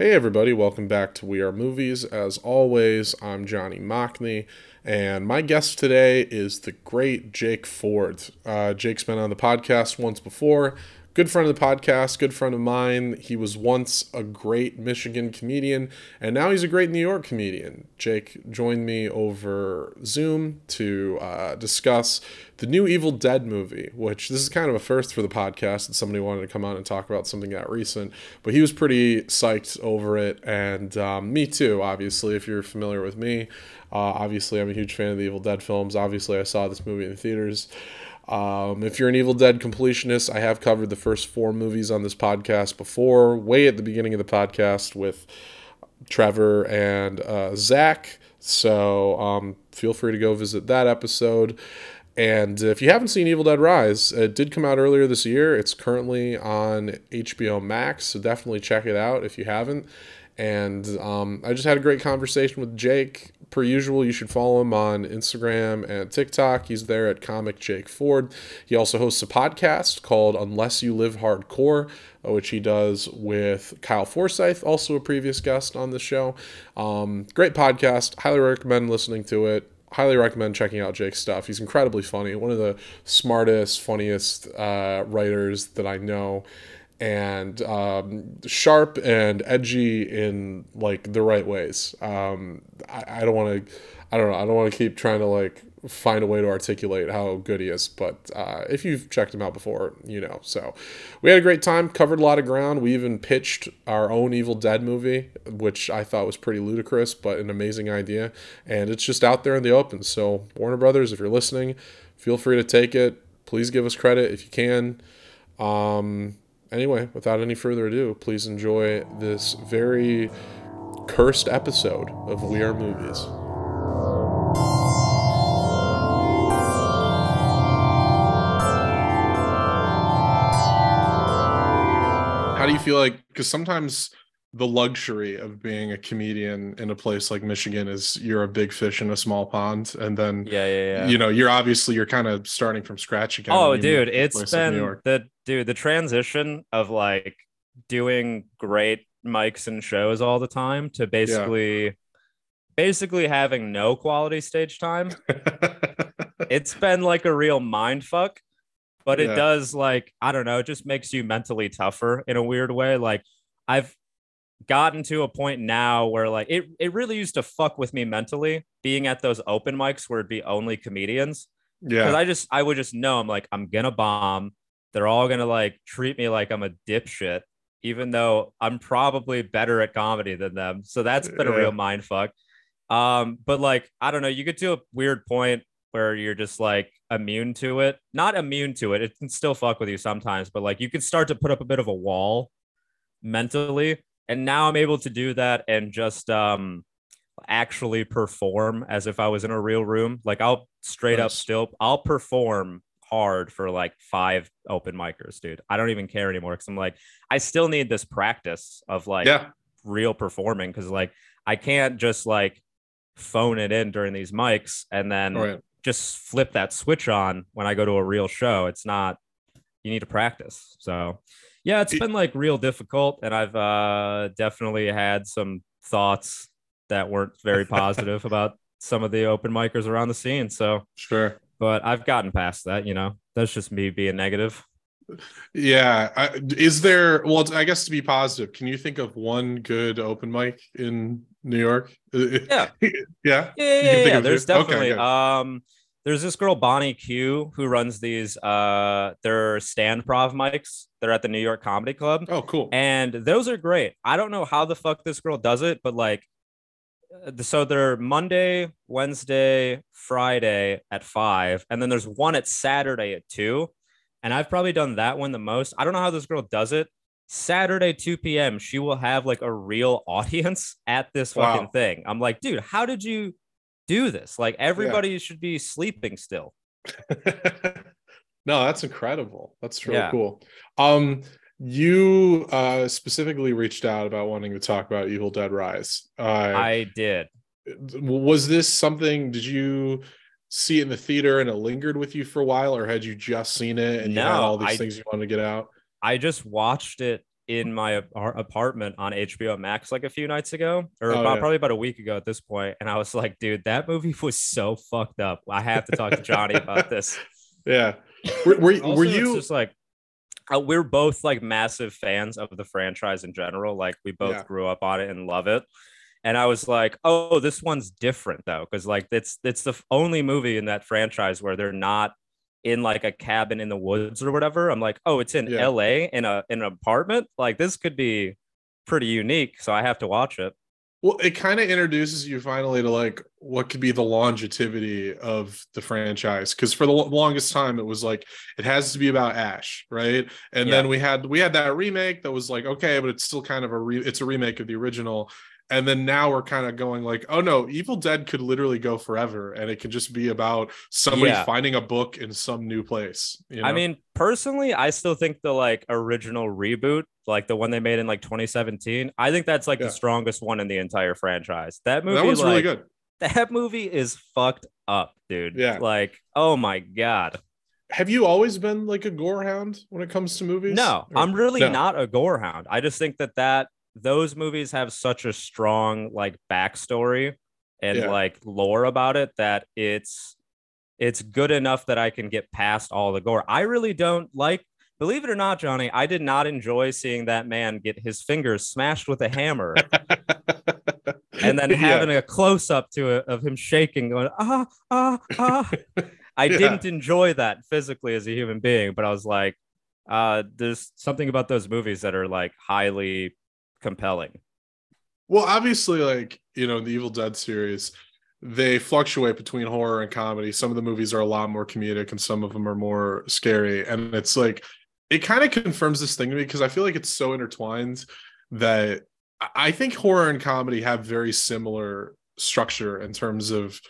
Hey, everybody, welcome back to We Are Movies. As always, I'm Johnny Mocny, and my guest today is the great Jake Ford. Uh, Jake's been on the podcast once before. Good friend of the podcast, good friend of mine. He was once a great Michigan comedian, and now he's a great New York comedian. Jake joined me over Zoom to uh, discuss the new Evil Dead movie, which this is kind of a first for the podcast that somebody wanted to come on and talk about something that recent. But he was pretty psyched over it, and um, me too, obviously, if you're familiar with me. Uh, obviously, I'm a huge fan of the Evil Dead films. Obviously, I saw this movie in the theaters. Um, if you're an Evil Dead completionist, I have covered the first four movies on this podcast before, way at the beginning of the podcast with Trevor and uh, Zach. So um, feel free to go visit that episode. And if you haven't seen Evil Dead Rise, it did come out earlier this year. It's currently on HBO Max, so definitely check it out if you haven't. And um, I just had a great conversation with Jake per usual, you should follow him on Instagram and TikTok. He's there at Comic Jake Ford. He also hosts a podcast called Unless You Live Hardcore, uh, which he does with Kyle Forsyth, also a previous guest on the show. Um, great podcast. Highly recommend listening to it. Highly recommend checking out Jake's stuff. He's incredibly funny. One of the smartest, funniest uh, writers that I know and um, sharp and edgy in like the right ways. Um, I, I don't want to, I don't know, I don't want to keep trying to like find a way to articulate how good he is. But uh, if you've checked him out before, you know. So we had a great time, covered a lot of ground. We even pitched our own Evil Dead movie, which I thought was pretty ludicrous, but an amazing idea. And it's just out there in the open. So Warner Brothers, if you're listening, feel free to take it. Please give us credit if you can. Um, anyway, without any further ado, please enjoy this very cursed episode of We Are Movies. How do you feel like? Because sometimes the luxury of being a comedian in a place like Michigan is you're a big fish in a small pond, and then yeah, yeah, yeah. you know you're obviously you're kind of starting from scratch again. Oh, dude, it's been the dude the transition of like doing great mics and shows all the time to basically yeah. basically having no quality stage time. it's been like a real mind fuck, but it yeah. does like I don't know, it just makes you mentally tougher in a weird way. Like I've gotten to a point now where like it, it really used to fuck with me mentally being at those open mics where it'd be only comedians. Yeah. Cause I just I would just know I'm like, I'm gonna bomb. They're all gonna like treat me like I'm a dipshit, even though I'm probably better at comedy than them. So that's been yeah. a real mind fuck. Um, but like, I don't know, you get to a weird point where you're just like immune to it. Not immune to it. It can still fuck with you sometimes, but like you could start to put up a bit of a wall mentally and now i'm able to do that and just um actually perform as if i was in a real room like i'll straight nice. up still i'll perform hard for like five open micers dude i don't even care anymore because i'm like i still need this practice of like yeah. real performing because like i can't just like phone it in during these mics and then right. just flip that switch on when i go to a real show it's not you need to practice so yeah, it's been like real difficult, and I've uh, definitely had some thoughts that weren't very positive about some of the open micers around the scene. So sure, but I've gotten past that. You know, that's just me being negative. Yeah, I, is there? Well, I guess to be positive, can you think of one good open mic in New York? Yeah, yeah, yeah, yeah. yeah, yeah. There's definitely. Okay, um, there's this girl Bonnie Q who runs these uh they're stand prov mics. They're at the New York Comedy Club. Oh, cool. And those are great. I don't know how the fuck this girl does it, but like so they're Monday, Wednesday, Friday at 5 and then there's one at Saturday at 2. And I've probably done that one the most. I don't know how this girl does it. Saturday 2 p.m. she will have like a real audience at this fucking thing. I'm like, dude, how did you do this. Like everybody yeah. should be sleeping still. no, that's incredible. That's really yeah. cool. Um, you uh, specifically reached out about wanting to talk about Evil Dead Rise. Uh, I did. Was this something? Did you see it in the theater and it lingered with you for a while, or had you just seen it and no, you had all these I, things you wanted to get out? I just watched it in my apartment on HBO Max like a few nights ago, or oh, about, yeah. probably about a week ago at this point, and I was like, dude, that movie was so fucked up. I have to talk to Johnny about this. Yeah, were, were, also, were you just like? Uh, we're both like massive fans of the franchise in general. Like we both yeah. grew up on it and love it. And I was like, oh, this one's different though, because like it's it's the only movie in that franchise where they're not in like a cabin in the woods or whatever. I'm like, oh, it's in yeah. LA in a in an apartment. Like this could be pretty unique. So I have to watch it. Well, it kind of introduces you finally to like what could be the longevity of the franchise because for the longest time it was like it has to be about Ash, right? And yeah. then we had we had that remake that was like okay, but it's still kind of a re- it's a remake of the original and then now we're kind of going like oh no evil dead could literally go forever and it could just be about somebody yeah. finding a book in some new place you know? i mean personally i still think the like original reboot like the one they made in like 2017 i think that's like yeah. the strongest one in the entire franchise that movie that was like, really good that movie is fucked up dude yeah like oh my god have you always been like a gore hound when it comes to movies no or? i'm really no. not a gore hound i just think that that those movies have such a strong like backstory and yeah. like lore about it that it's it's good enough that I can get past all the gore. I really don't like believe it or not, Johnny, I did not enjoy seeing that man get his fingers smashed with a hammer. and then having yeah. a close up to it of him shaking, going, ah, ah, ah. I yeah. didn't enjoy that physically as a human being, but I was like, uh, there's something about those movies that are like highly compelling. Well, obviously, like you know, the Evil Dead series, they fluctuate between horror and comedy. Some of the movies are a lot more comedic, and some of them are more scary. And it's like it kind of confirms this thing to me because I feel like it's so intertwined that I think horror and comedy have very similar structure in terms of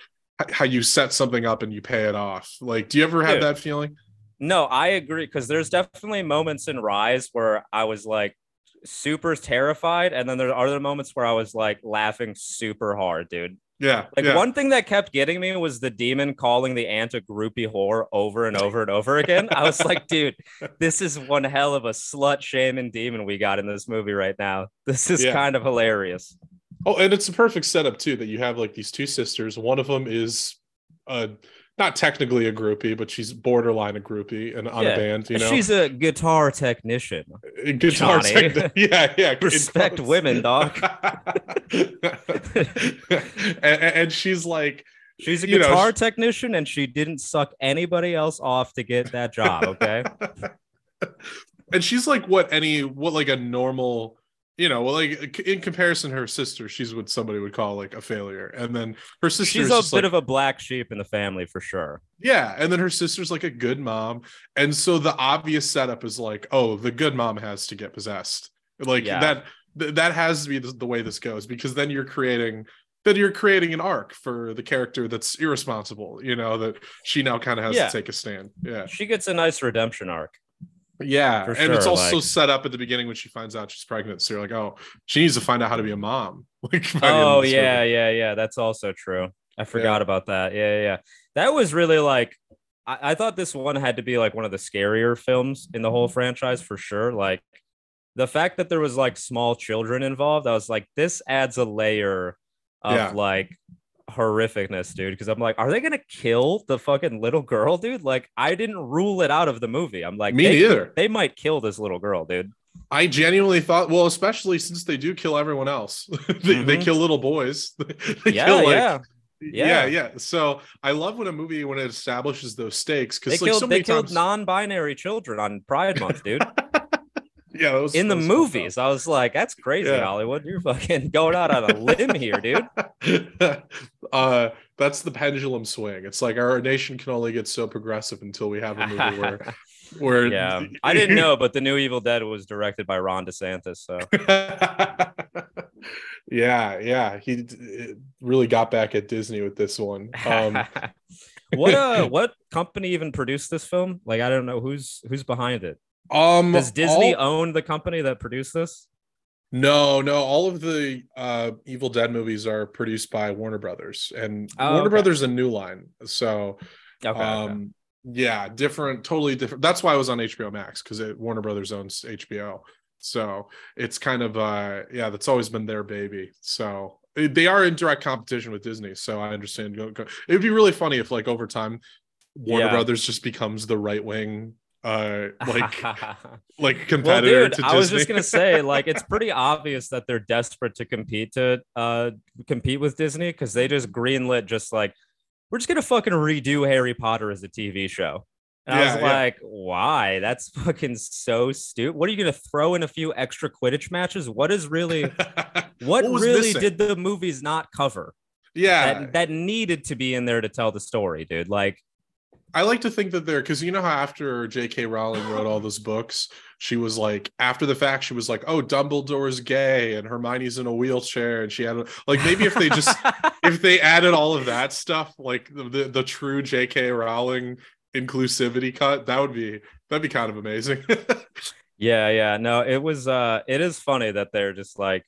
how you set something up and you pay it off. Like, do you ever have Dude, that feeling? No, I agree because there's definitely moments in Rise where I was like, super terrified, and then there are other moments where I was like laughing super hard, dude. Yeah. Like yeah. one thing that kept getting me was the demon calling the aunt a groupie whore over and over and over again. I was like, dude, this is one hell of a slut shaming demon we got in this movie right now. This is yeah. kind of hilarious. Oh, and it's a perfect setup too that you have like these two sisters. One of them is a not technically a groupie, but she's borderline a groupie and on yeah. a band. You know, she's a guitar technician. Guitar, techni- yeah, yeah. Respect women, dog. and, and, she's like, she's a guitar know, technician, and she didn't suck anybody else off to get that job. Okay. and she's like what any what like a normal you know, well, like in comparison, her sister, she's what somebody would call like a failure, and then her sister, she's a bit like, of a black sheep in the family for sure. Yeah, and then her sister's like a good mom, and so the obvious setup is like, oh, the good mom has to get possessed, like yeah. that. Th- that has to be the, the way this goes because then you're creating then you're creating an arc for the character that's irresponsible you know that she now kind of has yeah. to take a stand yeah she gets a nice redemption arc yeah, and sure, it's also like... set up at the beginning when she finds out she's pregnant. So you're like, oh, she needs to find out how to be a mom. Like, oh yeah, movie. yeah, yeah. That's also true. I forgot yeah. about that. Yeah, yeah, yeah. That was really like I, I thought this one had to be like one of the scarier films in the whole mm-hmm. franchise for sure. Like the fact that there was like small children involved, I was like, this adds a layer of yeah. like horrificness, dude. Because I'm like, are they gonna kill the fucking little girl, dude? Like, I didn't rule it out of the movie. I'm like, me they, neither. They might kill this little girl, dude. I genuinely thought, well, especially since they do kill everyone else. they, mm-hmm. they, kill little boys. they yeah, kill, like, yeah. Yeah. yeah, yeah. So I love when a movie when it establishes those stakes because like killed, so they killed times... non-binary children on Pride Month, dude. yeah, was, in the movies. I was like, that's crazy, yeah. Hollywood. You're fucking going out on a limb here, dude. uh, that's the pendulum swing. It's like our nation can only get so progressive until we have a movie where where yeah i didn't know but the new evil dead was directed by ron desantis so yeah yeah he really got back at disney with this one um, what uh what company even produced this film like i don't know who's who's behind it um, does Disney all... own the company that produced this? No, no. All of the uh, Evil Dead movies are produced by Warner Brothers, and oh, Warner okay. Brothers a New Line. So, okay, um, okay. yeah, different, totally different. That's why I was on HBO Max because Warner Brothers owns HBO. So it's kind of uh yeah, that's always been their baby. So they are in direct competition with Disney. So I understand. It'd be really funny if like over time Warner yeah. Brothers just becomes the right wing uh like like competitor well, dude, I was just gonna say like it's pretty obvious that they're desperate to compete to uh compete with Disney because they just greenlit just like we're just gonna fucking redo Harry Potter as a TV show. And yeah, I was like, why? That's fucking so stupid. What are you gonna throw in a few extra Quidditch matches? What is really what, what really missing? did the movies not cover? Yeah. That, that needed to be in there to tell the story, dude. Like I like to think that they're because you know how after J.K. Rowling wrote all those books, she was like, after the fact, she was like, "Oh, Dumbledore's gay and Hermione's in a wheelchair," and she had like maybe if they just if they added all of that stuff, like the the, the true J.K. Rowling inclusivity cut, that would be that'd be kind of amazing. yeah, yeah, no, it was. uh It is funny that they're just like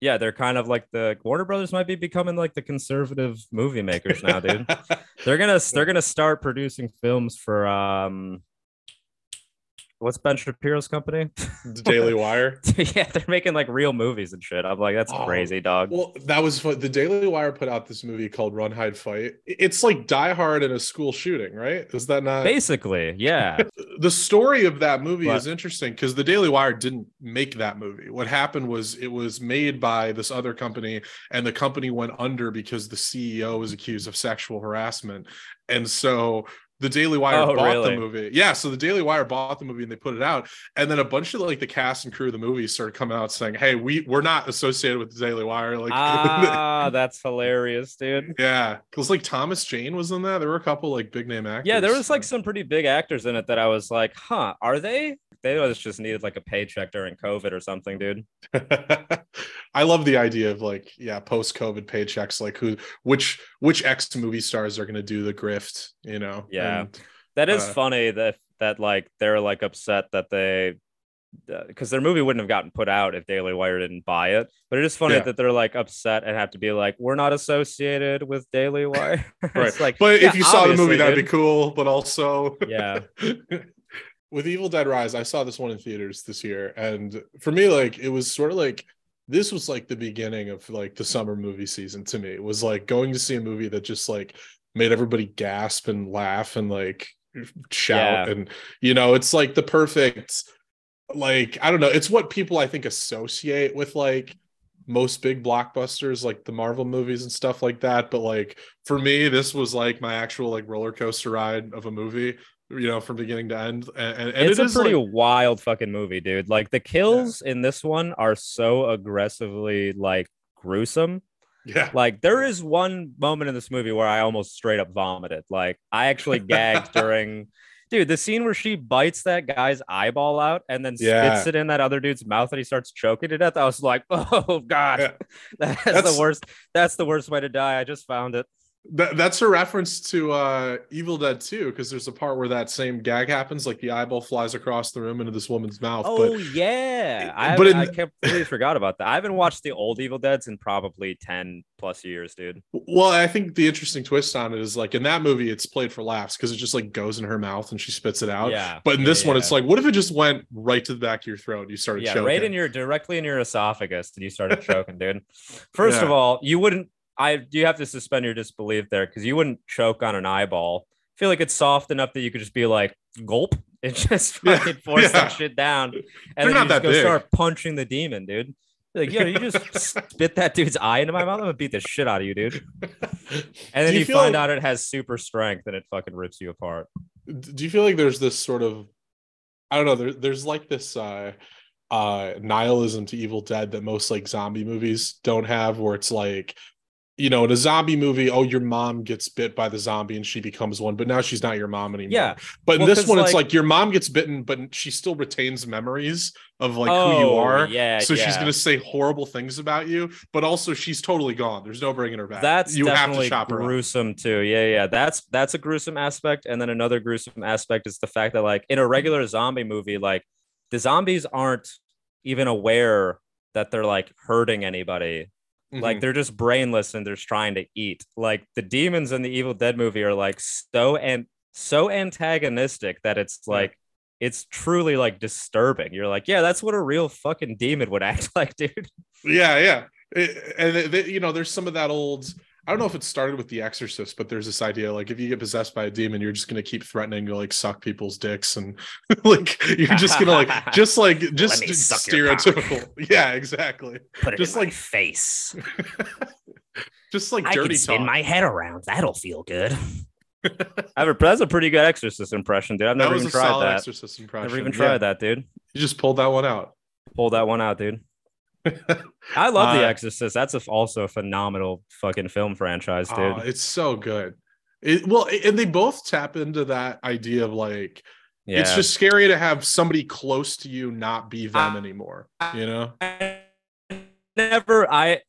yeah, they're kind of like the Warner Brothers might be becoming like the conservative movie makers now, dude. they're gonna they're gonna start producing films for um what's Ben Shapiro's company? The Daily Wire. yeah, they're making like real movies and shit. I'm like, that's oh, crazy, dog. Well, that was fun. The Daily Wire put out this movie called Run Hide Fight. It's like Die Hard in a school shooting, right? Is that not basically? Yeah. the story of that movie but... is interesting because the Daily Wire didn't make that movie. What happened was it was made by this other company, and the company went under because the CEO was accused of sexual harassment. And so the Daily Wire oh, bought really? the movie. Yeah, so the Daily Wire bought the movie and they put it out, and then a bunch of like the cast and crew of the movie started coming out saying, "Hey, we we're not associated with the Daily Wire." Like, ah, that's hilarious, dude. Yeah, because like Thomas Jane was in that. There were a couple like big name actors. Yeah, there was like some pretty big actors in it that I was like, "Huh, are they?" They just needed like a paycheck during COVID or something, dude. I love the idea of like, yeah, post COVID paychecks, like who, which, which ex movie stars are going to do the grift, you know? Yeah, and, that is uh, funny that that like they're like upset that they because their movie wouldn't have gotten put out if Daily Wire didn't buy it. But it is funny yeah. that they're like upset and have to be like, we're not associated with Daily Wire. right. like, but yeah, if you saw the movie, that'd be cool. But also, yeah. with Evil Dead Rise, I saw this one in theaters this year, and for me, like it was sort of like this was like the beginning of like the summer movie season to me. It was like going to see a movie that just like made everybody gasp and laugh and like shout yeah. and you know, it's like the perfect like I don't know, it's what people I think associate with like most big blockbusters like the Marvel movies and stuff like that. But like for me, this was like my actual like roller coaster ride of a movie you know, from beginning to end. And, and it's it a pretty like... wild fucking movie, dude. Like the kills yeah. in this one are so aggressively like gruesome. Yeah. Like there is one moment in this movie where I almost straight up vomited. Like I actually gagged during dude, the scene where she bites that guy's eyeball out and then yeah. spits it in that other dude's mouth and he starts choking to death. I was like, oh god, yeah. that's, that's, the worst. That's the worst way to die. I just found it. That, that's a reference to uh Evil Dead 2 because there's a part where that same gag happens, like the eyeball flies across the room into this woman's mouth. Oh but, yeah, I, but in, I completely forgot about that. I haven't watched the old Evil Deads in probably ten plus years, dude. Well, I think the interesting twist on it is like in that movie, it's played for laughs because it just like goes in her mouth and she spits it out. Yeah. But in this yeah, one, it's like, what if it just went right to the back of your throat? And you started yeah, choking. right in your directly in your esophagus, and you started choking, dude. First yeah. of all, you wouldn't I do you have to suspend your disbelief there because you wouldn't choke on an eyeball. I feel like it's soft enough that you could just be like gulp and just fucking yeah, force yeah. that shit down, and They're then you just go big. start punching the demon, dude. Like, yeah, you just spit that dude's eye into my mouth. I'm gonna beat the shit out of you, dude. And then you, you find like, out it has super strength and it fucking rips you apart. Do you feel like there's this sort of, I don't know, there, there's like this uh uh nihilism to Evil Dead that most like zombie movies don't have, where it's like you know, in a zombie movie, oh, your mom gets bit by the zombie and she becomes one, but now she's not your mom anymore. Yeah. But well, in this one, like, it's like your mom gets bitten, but she still retains memories of like oh, who you oh, are. Yeah. So yeah. she's gonna say horrible things about you, but also she's totally gone. There's no bringing her back. That's you have to shop her gruesome too. Yeah, yeah. That's that's a gruesome aspect. And then another gruesome aspect is the fact that like in a regular zombie movie, like the zombies aren't even aware that they're like hurting anybody Mm-hmm. Like they're just brainless and they're trying to eat. Like the demons in the Evil Dead movie are like so and so antagonistic that it's like it's truly like disturbing. You're like, yeah, that's what a real fucking demon would act like, dude. Yeah, yeah. It, and you know, there's some of that old. I don't know if it started with The Exorcist, but there's this idea like if you get possessed by a demon, you're just gonna keep threatening to like suck people's dicks and like you're just gonna like just like just stereotypical. Yeah, exactly. Put it just like face. just like dirty I can spin talk. my head around. That'll feel good. that's a pretty good Exorcist impression, dude. I've never even tried that. Exorcist impression. Never even tried yeah. that, dude. You just pulled that one out. Pulled that one out, dude. I love uh, The Exorcist. That's a, also a phenomenal fucking film franchise, dude. Oh, it's so good. It, well, and they both tap into that idea of like, yeah. it's just scary to have somebody close to you not be them anymore. You know. I never. I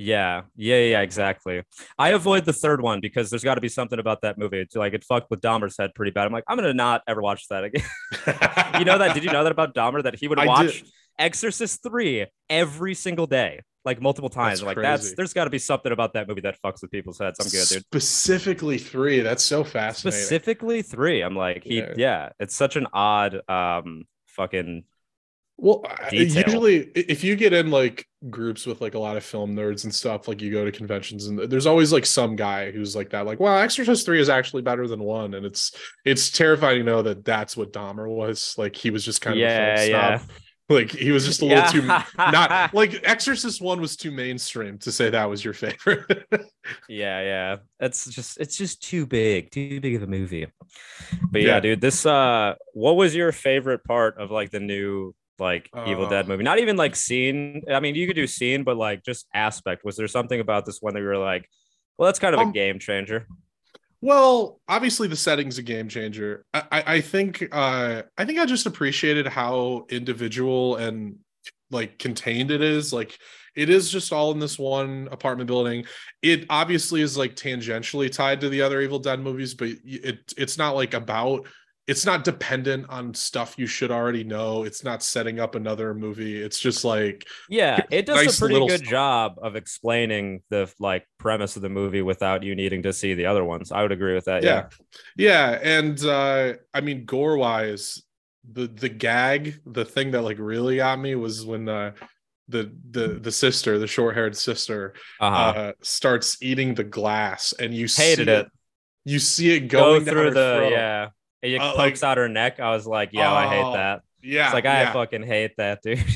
yeah, yeah, yeah, exactly. I avoid the third one because there's got to be something about that movie. It's like it fucked with Dahmer's head pretty bad. I'm like, I'm gonna not ever watch that again. you know that? Did you know that about Dahmer that he would watch Exorcist three every single day, like multiple times? That's like that's there's got to be something about that movie that fucks with people's heads. I'm good, dude. Specifically three. That's so fascinating. Specifically three. I'm like, he, yeah. yeah, it's such an odd, um, fucking well, Detail. usually if you get in like groups with like a lot of film nerds and stuff, like you go to conventions and there's always like some guy who's like that, like, well, Exorcist three is actually better than one, and it's it's terrifying to know that that's what Dahmer was. Like he was just kind of yeah, yeah. Like he was just a little too not like Exorcist one was too mainstream to say that was your favorite. yeah, yeah. It's just it's just too big, too big of a movie. But yeah, yeah, dude, this uh what was your favorite part of like the new like uh, Evil Dead movie. Not even like scene. I mean, you could do scene, but like just aspect. Was there something about this one that you were like, well, that's kind of um, a game changer? Well, obviously the setting's a game changer. I, I, I think uh, I think I just appreciated how individual and like contained it is. Like it is just all in this one apartment building. It obviously is like tangentially tied to the other Evil Dead movies, but it it's not like about it's not dependent on stuff you should already know. It's not setting up another movie. It's just like yeah, it does nice a pretty good job of explaining the like premise of the movie without you needing to see the other ones. I would agree with that. Yeah, yeah, yeah. and uh, I mean, gore wise, the the gag, the thing that like really got me was when uh, the the the sister, the short haired sister, uh-huh. uh, starts eating the glass, and you hated it. it. You see it going Go through the throat. yeah it uh, pokes like, out her neck. I was like, yo, I hate oh, that. Yeah. It's like I yeah. fucking hate that, dude.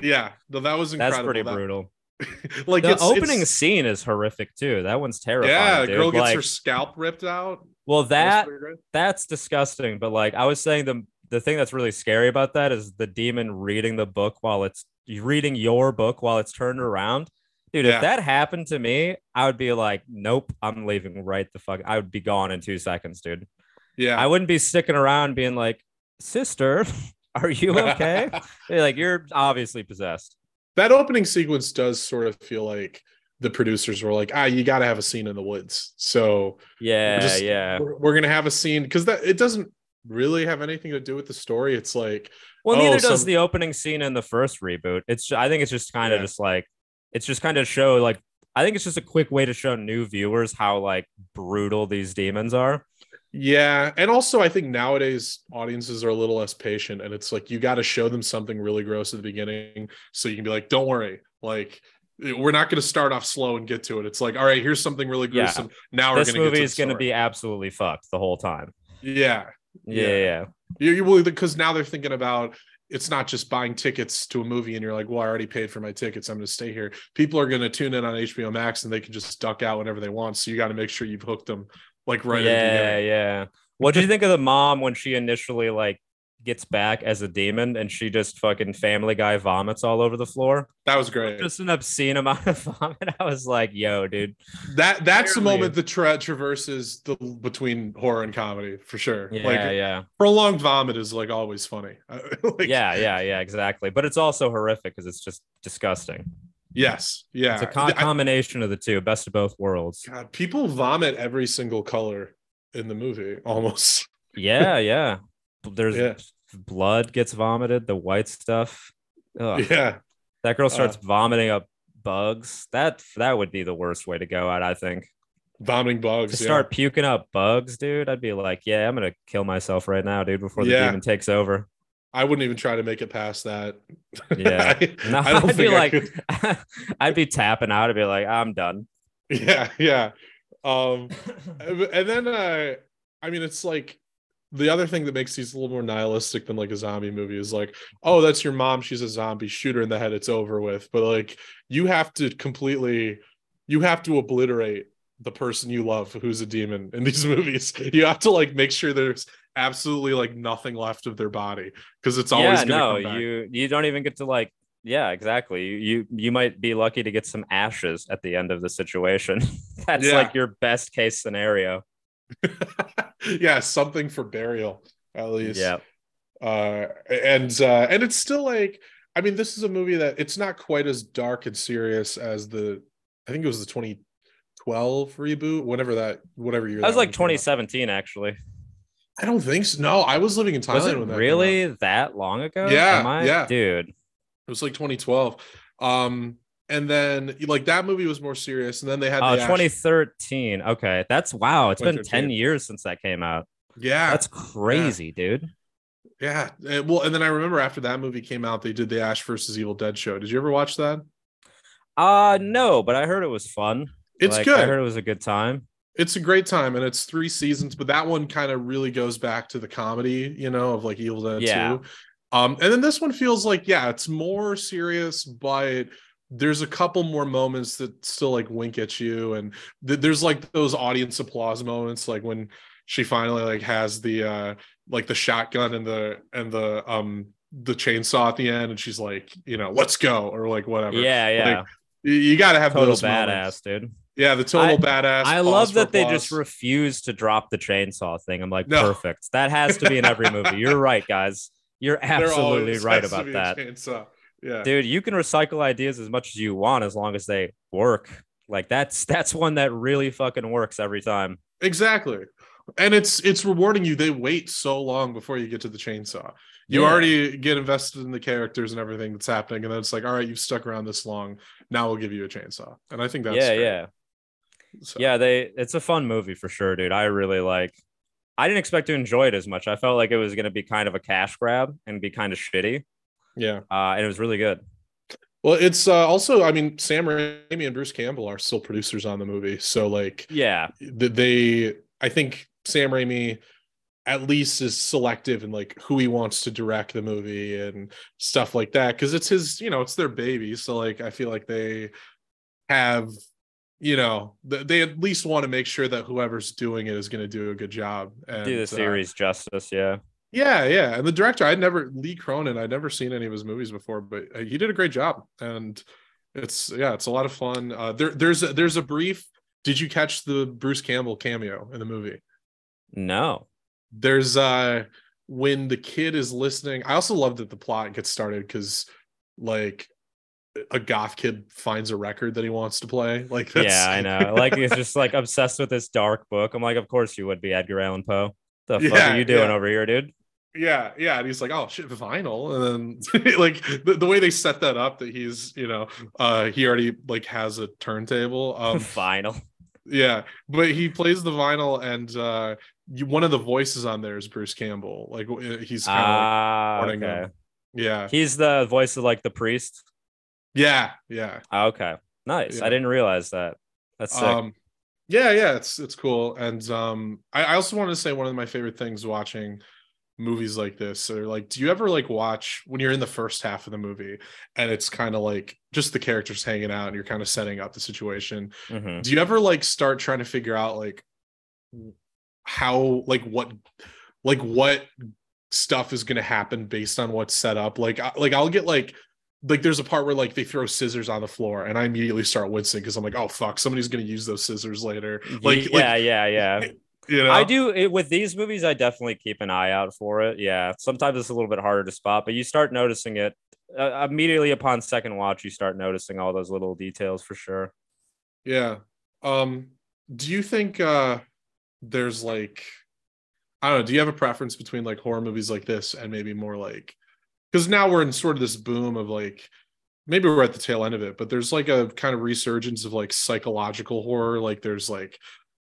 Yeah, no, that was incredible. That's pretty that, brutal. like the it's, opening it's, scene is horrific too. That one's terrifying. Yeah, dude. girl gets like, her scalp ripped out. Well, that that's disgusting. But like I was saying, the the thing that's really scary about that is the demon reading the book while it's reading your book while it's turned around. Dude, yeah. if that happened to me, I would be like, nope, I'm leaving right the fuck. I would be gone in two seconds, dude. Yeah. I wouldn't be sticking around being like, sister, are you okay? like, you're obviously possessed. That opening sequence does sort of feel like the producers were like, ah, you got to have a scene in the woods. So yeah, just, yeah, we're, we're, gonna have a scene because that it doesn't really have anything to do with the story. It's like, well, oh, neither does some... the opening scene in the first reboot. It's I think it's just kind of yeah. just like it's just kind of show like I think it's just a quick way to show new viewers how like brutal these demons are. Yeah, and also I think nowadays audiences are a little less patient, and it's like you got to show them something really gross at the beginning, so you can be like, "Don't worry, like we're not going to start off slow and get to it." It's like, "All right, here's something really gruesome." Yeah. Now this we're movie is going to be absolutely fucked the whole time. Yeah, yeah, yeah. yeah. You, you will because now they're thinking about it's not just buying tickets to a movie and you're like, well, I already paid for my tickets. I'm going to stay here. People are going to tune in on HBO Max and they can just duck out whenever they want. So you got to make sure you've hooked them like right yeah yeah. What do you think of the mom when she initially like gets back as a demon and she just fucking family guy vomits all over the floor? That was great. Just an obscene amount of vomit. I was like yo dude. That that's the moment that tra- traverses the between horror and comedy for sure. Yeah like yeah. prolonged vomit is like always funny. Like, yeah yeah yeah exactly. But it's also horrific because it's just disgusting Yes. Yeah. It's a con- combination of the two, best of both worlds. God, people vomit every single color in the movie almost. yeah. Yeah. There's yeah. blood gets vomited, the white stuff. Ugh. Yeah. That girl starts uh, vomiting up bugs. That that would be the worst way to go out, I think. vomiting bugs. To start yeah. puking up bugs, dude, I'd be like, yeah, I'm gonna kill myself right now, dude, before the yeah. demon takes over. I wouldn't even try to make it past that. Yeah, I, no, I would be like, I'd be tapping out. I'd be like, I'm done. Yeah, yeah. Um, and then uh, I mean, it's like the other thing that makes these a little more nihilistic than like a zombie movie is like, oh, that's your mom. She's a zombie. Shoot her in the head. It's over with. But like, you have to completely, you have to obliterate the person you love who's a demon in these movies. You have to like make sure there's absolutely like nothing left of their body because it's always yeah, no, you you don't even get to like yeah, exactly. You you might be lucky to get some ashes at the end of the situation. That's yeah. like your best case scenario. yeah, something for burial at least. Yeah. Uh and uh and it's still like I mean this is a movie that it's not quite as dark and serious as the I think it was the 2012 reboot, whatever that whatever year. That was like 2017 actually. I don't think so. No, I was living in Thailand was it when that really that long ago. Yeah, I, yeah, dude. It was like 2012. Um, and then like that movie was more serious. And then they had oh, the 2013. Ash- okay, that's wow. It's been 10 years since that came out. Yeah, that's crazy, yeah. dude. Yeah. And, well, and then I remember after that movie came out, they did the Ash versus Evil Dead show. Did you ever watch that? Uh no, but I heard it was fun. It's like, good. I heard it was a good time it's a great time and it's three seasons but that one kind of really goes back to the comedy you know of like evil dead yeah. 2 um and then this one feels like yeah it's more serious but there's a couple more moments that still like wink at you and th- there's like those audience applause moments like when she finally like has the uh like the shotgun and the and the um the chainsaw at the end and she's like you know let's go or like whatever yeah yeah like, you got to have total those badass moments. dude yeah, the total I, badass. I love that they just refuse to drop the chainsaw thing. I'm like, no. perfect. That has to be in every movie. You're right, guys. You're absolutely right about that. Chainsaw. Yeah. Dude, you can recycle ideas as much as you want as long as they work. Like that's that's one that really fucking works every time. Exactly. And it's it's rewarding you. They wait so long before you get to the chainsaw. You yeah. already get invested in the characters and everything that's happening, and then it's like, all right, you've stuck around this long. Now we'll give you a chainsaw. And I think that's yeah, yeah. So. Yeah, they it's a fun movie for sure, dude. I really like I didn't expect to enjoy it as much. I felt like it was going to be kind of a cash grab and be kind of shitty. Yeah. Uh, and it was really good. Well, it's uh, also, I mean, Sam Raimi and Bruce Campbell are still producers on the movie. So, like, yeah, they, I think Sam Raimi at least is selective in like who he wants to direct the movie and stuff like that. Cause it's his, you know, it's their baby. So, like, I feel like they have you know they at least want to make sure that whoever's doing it is going to do a good job and do the uh, series uh, justice yeah. Yeah yeah and the director i'd never lee cronin i'd never seen any of his movies before but uh, he did a great job and it's yeah it's a lot of fun uh there there's a, there's a brief did you catch the bruce campbell cameo in the movie? No. There's uh when the kid is listening i also love that the plot gets started because like a goth kid finds a record that he wants to play. Like, yeah, I know. Like, he's just like obsessed with this dark book. I'm like, of course you would be Edgar Allan Poe. The yeah, fuck are you doing yeah. over here, dude? Yeah, yeah. And he's like, oh shit, vinyl. And then like the, the way they set that up that he's, you know, uh he already like has a turntable. Um vinyl. Yeah, but he plays the vinyl and uh you, one of the voices on there is Bruce Campbell. Like he's kind of ah, like okay. Yeah. He's the voice of like the priest. Yeah, yeah. Ah, okay, nice. Yeah. I didn't realize that. That's sick. Um, yeah, yeah, it's it's cool. And um, I, I also wanted to say one of my favorite things watching movies like this or like do you ever like watch when you're in the first half of the movie and it's kind of like just the characters hanging out and you're kind of setting up the situation mm-hmm. do you ever like start trying to figure out like how like what like what stuff is going to happen based on what's set up like like i'll get like like there's a part where like they throw scissors on the floor and I immediately start wincing because I'm like, oh fuck, somebody's gonna use those scissors later. Like yeah, like, yeah, yeah. You know? I do it with these movies. I definitely keep an eye out for it. Yeah, sometimes it's a little bit harder to spot, but you start noticing it uh, immediately upon second watch. You start noticing all those little details for sure. Yeah. Um. Do you think uh there's like I don't know? Do you have a preference between like horror movies like this and maybe more like because now we're in sort of this boom of like maybe we're at the tail end of it but there's like a kind of resurgence of like psychological horror like there's like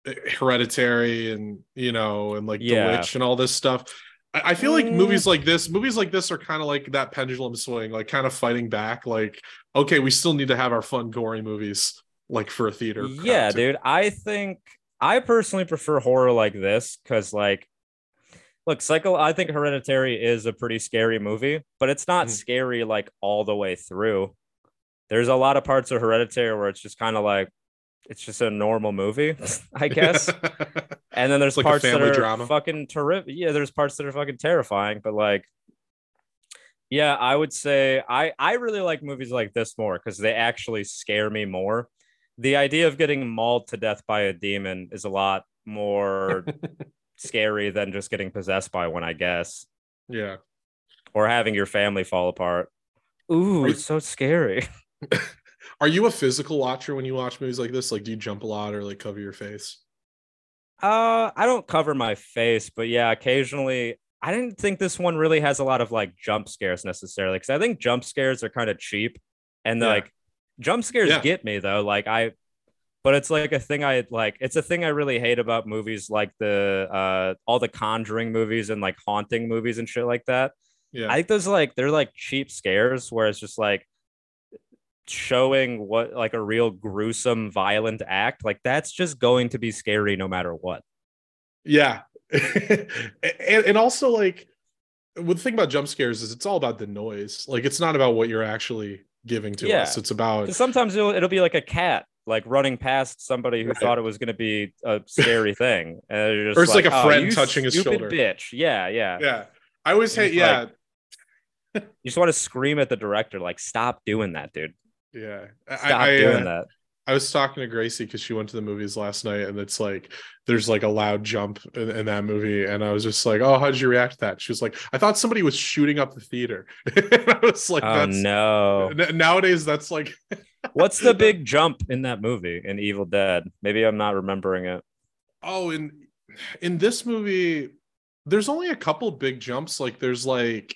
eh, Hereditary and you know and like yeah. The Witch and all this stuff. I, I feel like mm. movies like this, movies like this are kind of like that pendulum swing, like kind of fighting back. Like, okay, we still need to have our fun, gory movies like for a theater. Yeah, dude. I think I personally prefer horror like this because like look, Cycle, I think Hereditary is a pretty scary movie, but it's not mm. scary like all the way through. There's a lot of parts of Hereditary where it's just kind of like it's just a normal movie, I guess. and then there's like parts that are drama. fucking terrific. Yeah, there's parts that are fucking terrifying, but like yeah, I would say I I really like movies like this more because they actually scare me more. The idea of getting mauled to death by a demon is a lot more scary than just getting possessed by one, I guess. Yeah. Or having your family fall apart. Ooh, it's so scary. Are you a physical watcher when you watch movies like this? Like, do you jump a lot or like cover your face? Uh, I don't cover my face, but yeah, occasionally. I didn't think this one really has a lot of like jump scares necessarily because I think jump scares are kind of cheap, and yeah. like jump scares yeah. get me though. Like I, but it's like a thing I like. It's a thing I really hate about movies like the uh all the Conjuring movies and like haunting movies and shit like that. Yeah, I think those like they're like cheap scares where it's just like showing what like a real gruesome violent act like that's just going to be scary no matter what yeah and, and also like the thing about jump scares is it's all about the noise like it's not about what you're actually giving to yeah. us it's about sometimes it'll, it'll be like a cat like running past somebody who right. thought it was going to be a scary thing and or it's like, like a friend oh, touching his shoulder bitch yeah yeah yeah i always hate yeah like, you just want to scream at the director like stop doing that dude yeah, stop I, doing uh, that. I was talking to Gracie because she went to the movies last night, and it's like there's like a loud jump in, in, that movie, and I was just like, "Oh, how did you react to that?" She was like, "I thought somebody was shooting up the theater." and I was like, "Oh no!" nowadays, that's like, what's the big jump in that movie in Evil Dead? Maybe I'm not remembering it. Oh, in in this movie, there's only a couple big jumps. Like, there's like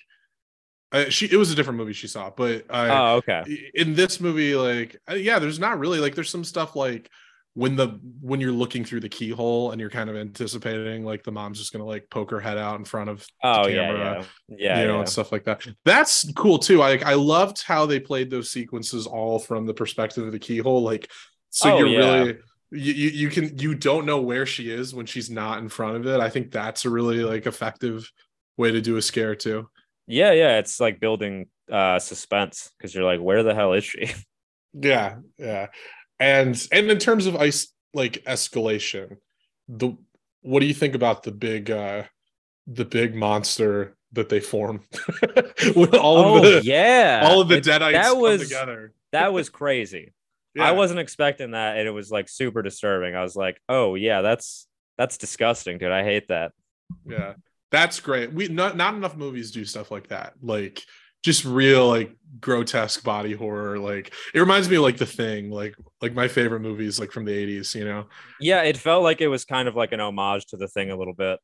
uh, she it was a different movie she saw, but uh, oh okay. In this movie, like uh, yeah, there's not really like there's some stuff like when the when you're looking through the keyhole and you're kind of anticipating like the mom's just gonna like poke her head out in front of oh the camera, yeah yeah, yeah you know yeah. and stuff like that. That's cool too. I I loved how they played those sequences all from the perspective of the keyhole. Like so oh, you're yeah. really you, you can you don't know where she is when she's not in front of it. I think that's a really like effective way to do a scare too. Yeah, yeah, it's like building uh suspense because you're like, where the hell is she? Yeah, yeah. And and in terms of ice like escalation, the what do you think about the big uh the big monster that they form? With all oh, of the yeah. all of the it, deadites that was together. that was crazy. Yeah. i wasn't expecting that and it was like super disturbing. I was like oh yeah that's that's disgusting dude. I hate that. Yeah. That's great. We not not enough movies do stuff like that. Like just real like grotesque body horror. Like it reminds me of like the thing, like like my favorite movies like from the 80s, you know? Yeah, it felt like it was kind of like an homage to the thing a little bit.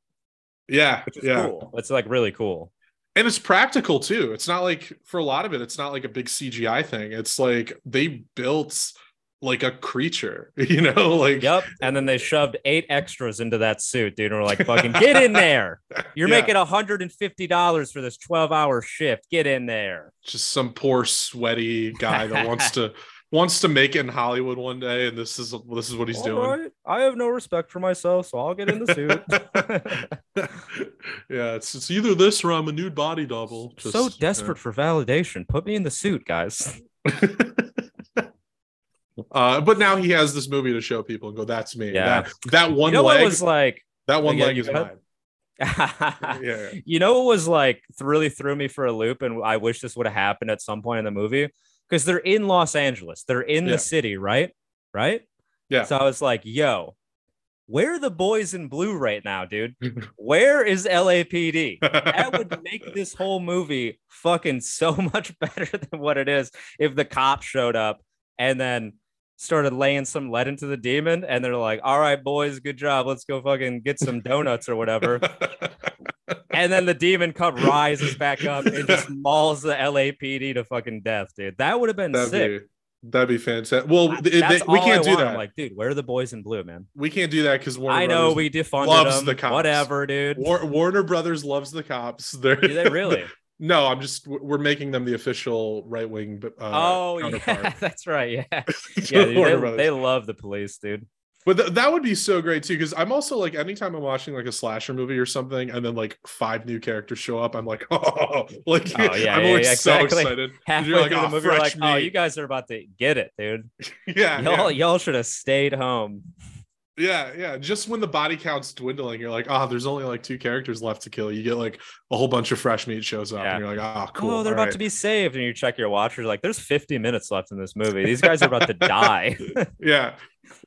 Yeah. yeah. Cool. It's like really cool. And it's practical too. It's not like for a lot of it, it's not like a big CGI thing. It's like they built like a creature, you know, like yep. And then they shoved eight extras into that suit, dude. And we're like, fucking get in there. You're yeah. making $150 for this 12 hour shift. Get in there. Just some poor sweaty guy that wants to wants to make it in Hollywood one day, and this is this is what he's All doing. Right. I have no respect for myself, so I'll get in the suit. yeah, it's it's either this or I'm a nude body double. Just, so desperate yeah. for validation. Put me in the suit, guys. Uh, but now he has this movie to show people and go, "That's me." Yeah. That, that one you know leg was like that one leg is mine. yeah. You know what was like really threw me for a loop, and I wish this would have happened at some point in the movie because they're in Los Angeles, they're in yeah. the city, right? Right? Yeah. So I was like, "Yo, where are the boys in blue right now, dude? Where is LAPD? That would make this whole movie fucking so much better than what it is if the cops showed up and then started laying some lead into the demon and they're like all right boys good job let's go fucking get some donuts or whatever and then the demon cup rises back up and just mauls the lapd to fucking death dude that would have been that'd sick be, That'd be fantastic. Well, they, they, we can't do that. I'm like, dude, where are the boys in blue, man? We can't do that because I know Brothers we defunded loves them. the cops. Whatever, dude. War- Warner Brothers loves the cops. They're, do they really? no, I'm just we're making them the official right wing. Uh, oh yeah, that's right. Yeah, yeah. Dude, they, they love the police, dude. But th- that would be so great too, because I'm also like, anytime I'm watching like a slasher movie or something, and then like five new characters show up, I'm like, oh, like, oh, yeah, I'm yeah, always yeah, so excited. Halfway like, through oh, the movie, you're like, meat. oh, you guys are about to get it, dude. yeah, y'all, y'all should have stayed home. Yeah, yeah. Just when the body count's dwindling, you're like, oh, there's only like two characters left to kill. You get like a whole bunch of fresh meat shows up, and you're like, oh, cool. Oh, they're about right. to be saved, and you check your watchers, like, there's 50 minutes left in this movie. These guys are about to die. yeah,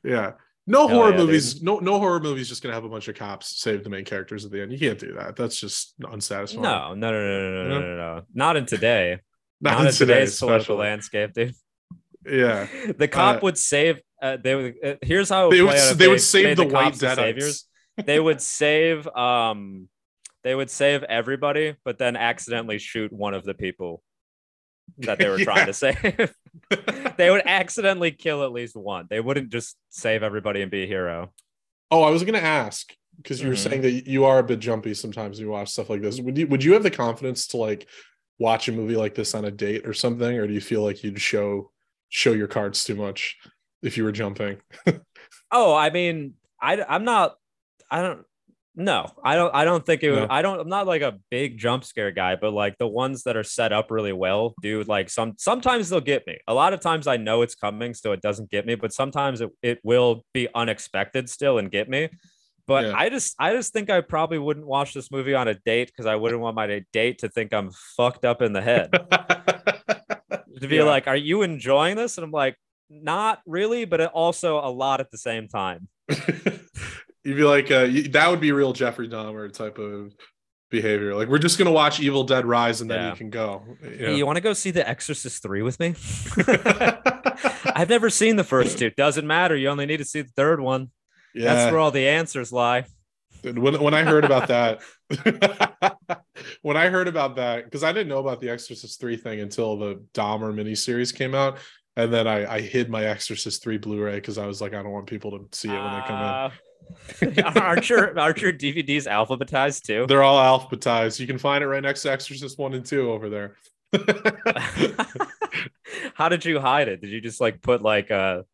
yeah. No Hell horror yeah, movies. Dude. No no horror movies. Just gonna have a bunch of cops save the main characters at the end. You can't do that. That's just unsatisfying. No, no, no, no, no, no, no, no. Not in today. Not, Not in, today's political landscape, dude. Yeah, the cop uh, would save. Uh, they would. Uh, here's how they would. They would save the, the white saviors. they would save. Um, they would save everybody, but then accidentally shoot one of the people that they were yeah. trying to save. they would accidentally kill at least one. They wouldn't just save everybody and be a hero. Oh, I was gonna ask because you were mm-hmm. saying that you are a bit jumpy sometimes when you watch stuff like this. Would you would you have the confidence to like watch a movie like this on a date or something, or do you feel like you'd show show your cards too much if you were jumping? oh, I mean, I I'm not. I don't. No, I don't. I don't think it. Would, I don't. I'm not like a big jump scare guy, but like the ones that are set up really well, dude. Like some sometimes they'll get me. A lot of times I know it's coming, so it doesn't get me. But sometimes it, it will be unexpected still and get me. But yeah. I just I just think I probably wouldn't watch this movie on a date because I wouldn't want my date to think I'm fucked up in the head. to be yeah. like, "Are you enjoying this?" And I'm like, "Not really," but also a lot at the same time. You'd be like, uh, that would be real Jeffrey Dahmer type of behavior. Like, we're just gonna watch Evil Dead Rise and then yeah. you can go. You, know? you want to go see The Exorcist three with me? I've never seen the first two. Doesn't matter. You only need to see the third one. Yeah, that's where all the answers lie. When when I heard about that, when I heard about that, because I didn't know about the Exorcist three thing until the Dahmer miniseries came out, and then I, I hid my Exorcist three Blu-ray because I was like, I don't want people to see it when they come in. Uh, aren't your aren't your DVDs alphabetized too? They're all alphabetized. You can find it right next to Exorcist one and two over there. How did you hide it? Did you just like put like a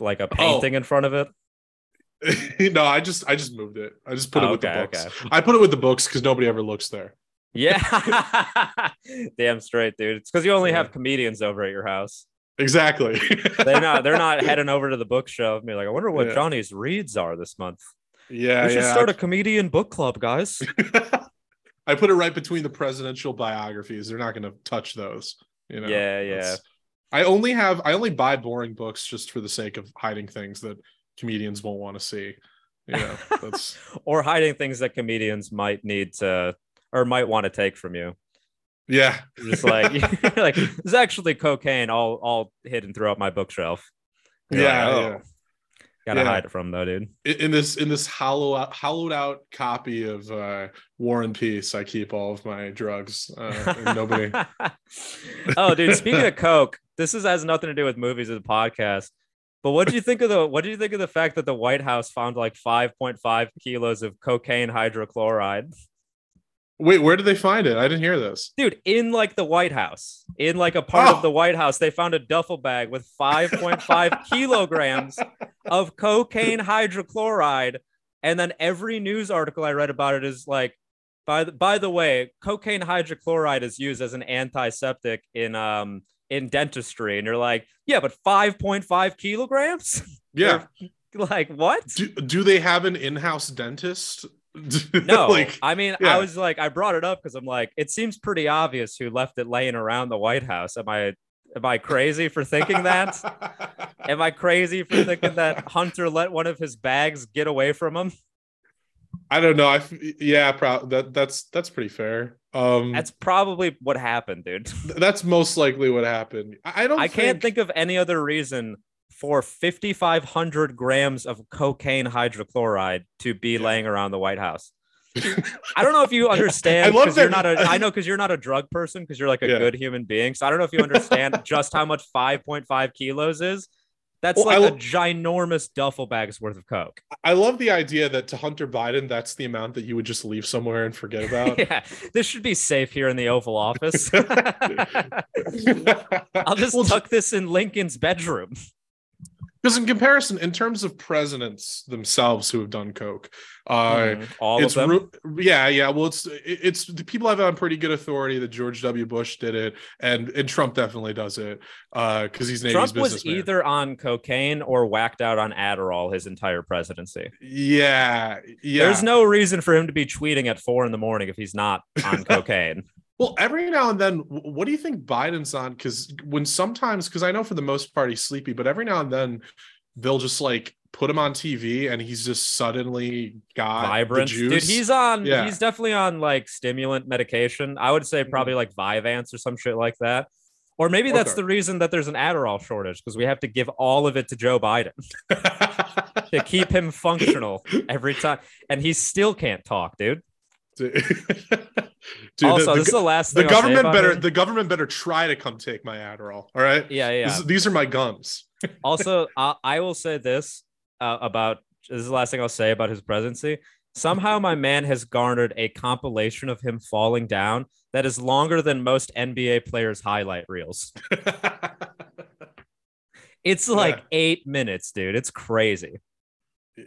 like a painting oh. in front of it? no, I just I just moved it. I just put oh, it with okay, the books. Okay. I put it with the books because nobody ever looks there. Yeah, damn straight, dude. It's because you only yeah. have comedians over at your house. Exactly. they're not they're not heading over to the bookshelf and be like, I wonder what yeah. Johnny's reads are this month. Yeah. We should yeah. start a comedian book club, guys. I put it right between the presidential biographies. They're not gonna touch those. You know? Yeah, yeah. I only have I only buy boring books just for the sake of hiding things that comedians won't want to see. You know, that's or hiding things that comedians might need to or might want to take from you. Yeah. Just like like there's actually cocaine all all hidden throughout my bookshelf. You're yeah, like, oh, yeah. Gotta yeah. hide it from though, dude. In this in this hollow out, hollowed out copy of uh, War and Peace, I keep all of my drugs. Uh, nobody. oh, dude. Speaking of coke, this is has nothing to do with movies or the podcast. But what do you think of the what do you think of the fact that the White House found like 5.5 kilos of cocaine hydrochloride? Wait, where did they find it? I didn't hear this. Dude, in like the White House, in like a part oh. of the White House, they found a duffel bag with 5.5 kilograms of cocaine hydrochloride. And then every news article I read about it is like, by the, by the way, cocaine hydrochloride is used as an antiseptic in um in dentistry. And you're like, yeah, but 5.5 kilograms? Yeah. like what? Do, do they have an in-house dentist no, like, I mean, yeah. I was like, I brought it up because I'm like, it seems pretty obvious who left it laying around the White House. Am I, am I crazy for thinking that? am I crazy for thinking that Hunter let one of his bags get away from him? I don't know. I yeah, pro- that that's that's pretty fair. Um, that's probably what happened, dude. That's most likely what happened. I don't. I think... can't think of any other reason for 5,500 grams of cocaine hydrochloride to be yeah. laying around the White House. I don't know if you understand. I love that. You're not a, I know because you're not a drug person because you're like a yeah. good human being. So I don't know if you understand just how much 5.5 kilos is. That's well, like lo- a ginormous duffel bag's worth of coke. I love the idea that to Hunter Biden, that's the amount that you would just leave somewhere and forget about. yeah, this should be safe here in the Oval Office. I'll just well, tuck this in Lincoln's bedroom. Because in comparison, in terms of presidents themselves who have done coke, uh, mm, all it's of them. yeah, yeah. Well, it's it's the people have on pretty good authority that George W. Bush did it, and and Trump definitely does it because uh, he's Navy's Trump was either on cocaine or whacked out on Adderall his entire presidency. Yeah, yeah. There's no reason for him to be tweeting at four in the morning if he's not on cocaine. Well, every now and then, what do you think Biden's on? Because when sometimes, because I know for the most part he's sleepy, but every now and then they'll just like put him on TV and he's just suddenly got vibrant. Dude, he's on. Yeah. He's definitely on like stimulant medication. I would say probably mm-hmm. like Vyvanse or some shit like that. Or maybe that's okay. the reason that there's an Adderall shortage because we have to give all of it to Joe Biden to keep him functional every time, and he still can't talk, dude. Dude, also, the, the, this is the last. The government better. The government better try to come take my Adderall. All right. Yeah, yeah. This, these are my gums. also, I, I, will say this uh, about this is the last thing I'll say about his presidency. Somehow, my man has garnered a compilation of him falling down that is longer than most NBA players' highlight reels. it's like yeah. eight minutes, dude. It's crazy.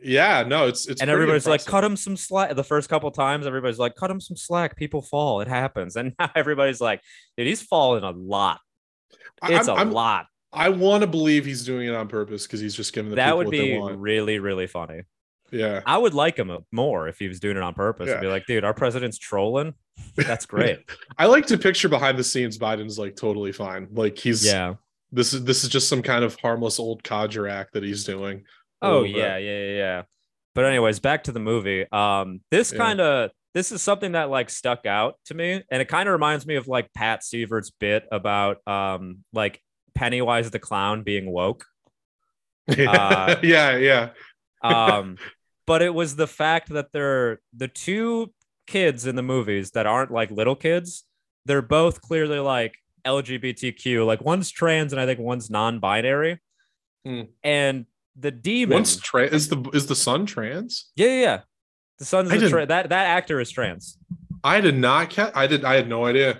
Yeah, no, it's it's and everybody's impressive. like, cut him some slack. The first couple times, everybody's like, cut him some slack. People fall, it happens, and now everybody's like, dude, he's falling a lot. It's I'm, a I'm, lot. I want to believe he's doing it on purpose because he's just giving the that would be really really funny. Yeah, I would like him uh, more if he was doing it on purpose. Yeah. I'd be like, dude, our president's trolling. That's great. I like to picture behind the scenes Biden's like totally fine. Like he's yeah. This is this is just some kind of harmless old codger act that he's doing. Oh yeah, yeah, yeah, yeah. But anyways, back to the movie. Um, this yeah. kind of this is something that like stuck out to me, and it kind of reminds me of like Pat Sievert's bit about um like Pennywise the clown being woke. Uh, yeah, yeah. um, but it was the fact that they're the two kids in the movies that aren't like little kids. They're both clearly like LGBTQ. Like one's trans and I think one's non-binary. Hmm. And the demon. Once tra- is the is the son trans? Yeah, yeah. yeah. The son's a tra- that that actor is trans. I did not ca- I did I had no idea.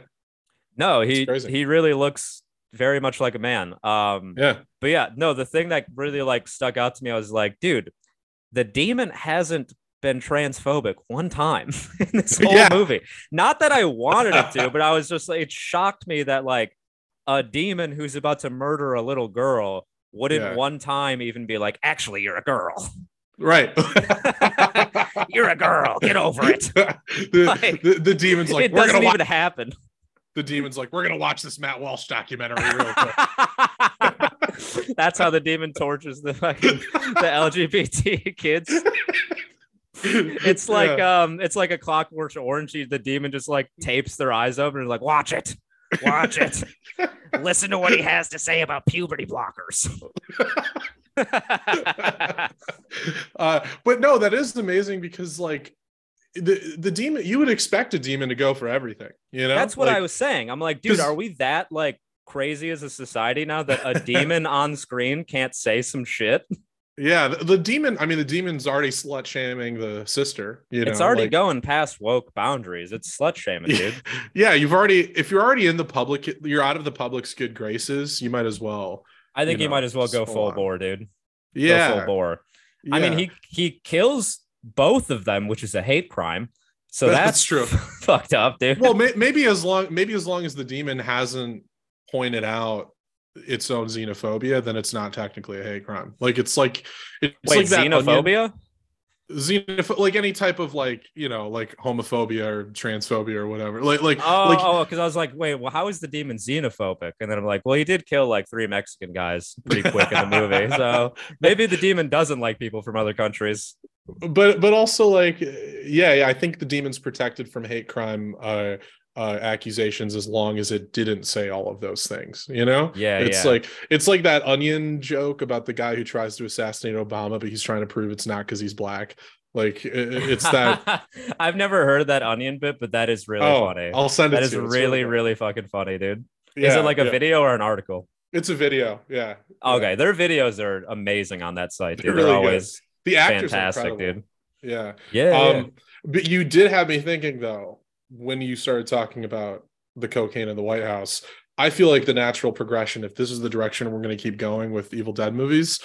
No, he he really looks very much like a man. Um yeah. But yeah, no, the thing that really like stuck out to me, I was like, dude, the demon hasn't been transphobic one time in this whole yeah. movie. Not that I wanted it to, but I was just like, it shocked me that like a demon who's about to murder a little girl wouldn't yeah. one time even be like, actually, you're a girl. Right. you're a girl. Get over it. the, like, the, the, demon's like, it doesn't even happen. The demon's like, we're going to watch this Matt Walsh documentary real quick. That's how the demon tortures the fucking the LGBT kids. It's like yeah. um, it's like a clockwork orange. The demon just like tapes their eyes open and like, watch it. Watch it. Listen to what he has to say about puberty blockers. uh, but no, that is amazing because like the the demon, you would expect a demon to go for everything. You know, that's what like, I was saying. I'm like, dude, are we that like crazy as a society now that a demon on screen can't say some shit? Yeah, the, the, demon. I mean, the demon's already slut shaming the sister. You know, it's already like, going past woke boundaries. It's slut shaming, dude. Yeah, you've already. If you're already in the public, you're out of the public's good graces. You might as well. I think you, know, might as well go full on. bore, dude. Yeah, go full bore. Yeah. I mean, he he kills both of them, which is a hate crime. So that's, that's true. fucked up, dude. Well, may, maybe as long maybe as long as the demon hasn't pointed out its own xenophobia, then it's not technically a hate crime. Like it's like it's Wait, like xenophobia. Xenoph- like any type of like you know like homophobia or transphobia or whatever like like oh like, oh because i was like wait well how is the demon xenophobic and then i'm like well he did kill like three mexican guys pretty quick in the movie so maybe the demon doesn't like people from other countries but but also like yeah, yeah i think the demon's protected from hate crime uh uh, accusations as long as it didn't say all of those things you know yeah it's yeah. like it's like that onion joke about the guy who tries to assassinate obama but he's trying to prove it's not because he's black Like it's that. I've never heard of that onion bit, but that is really oh, funny. I'll send it. That is really, really, really, fucking funny, dude. Yeah, is it like a yeah. video or an article? It's a video. Yeah. Okay, their videos are amazing on that site. Dude. They're, really They're always good. the actors fantastic, dude. Yeah. Yeah. Um, but you did have me thinking though when you started talking about the cocaine in the White House. I feel like the natural progression, if this is the direction we're going to keep going with Evil Dead movies,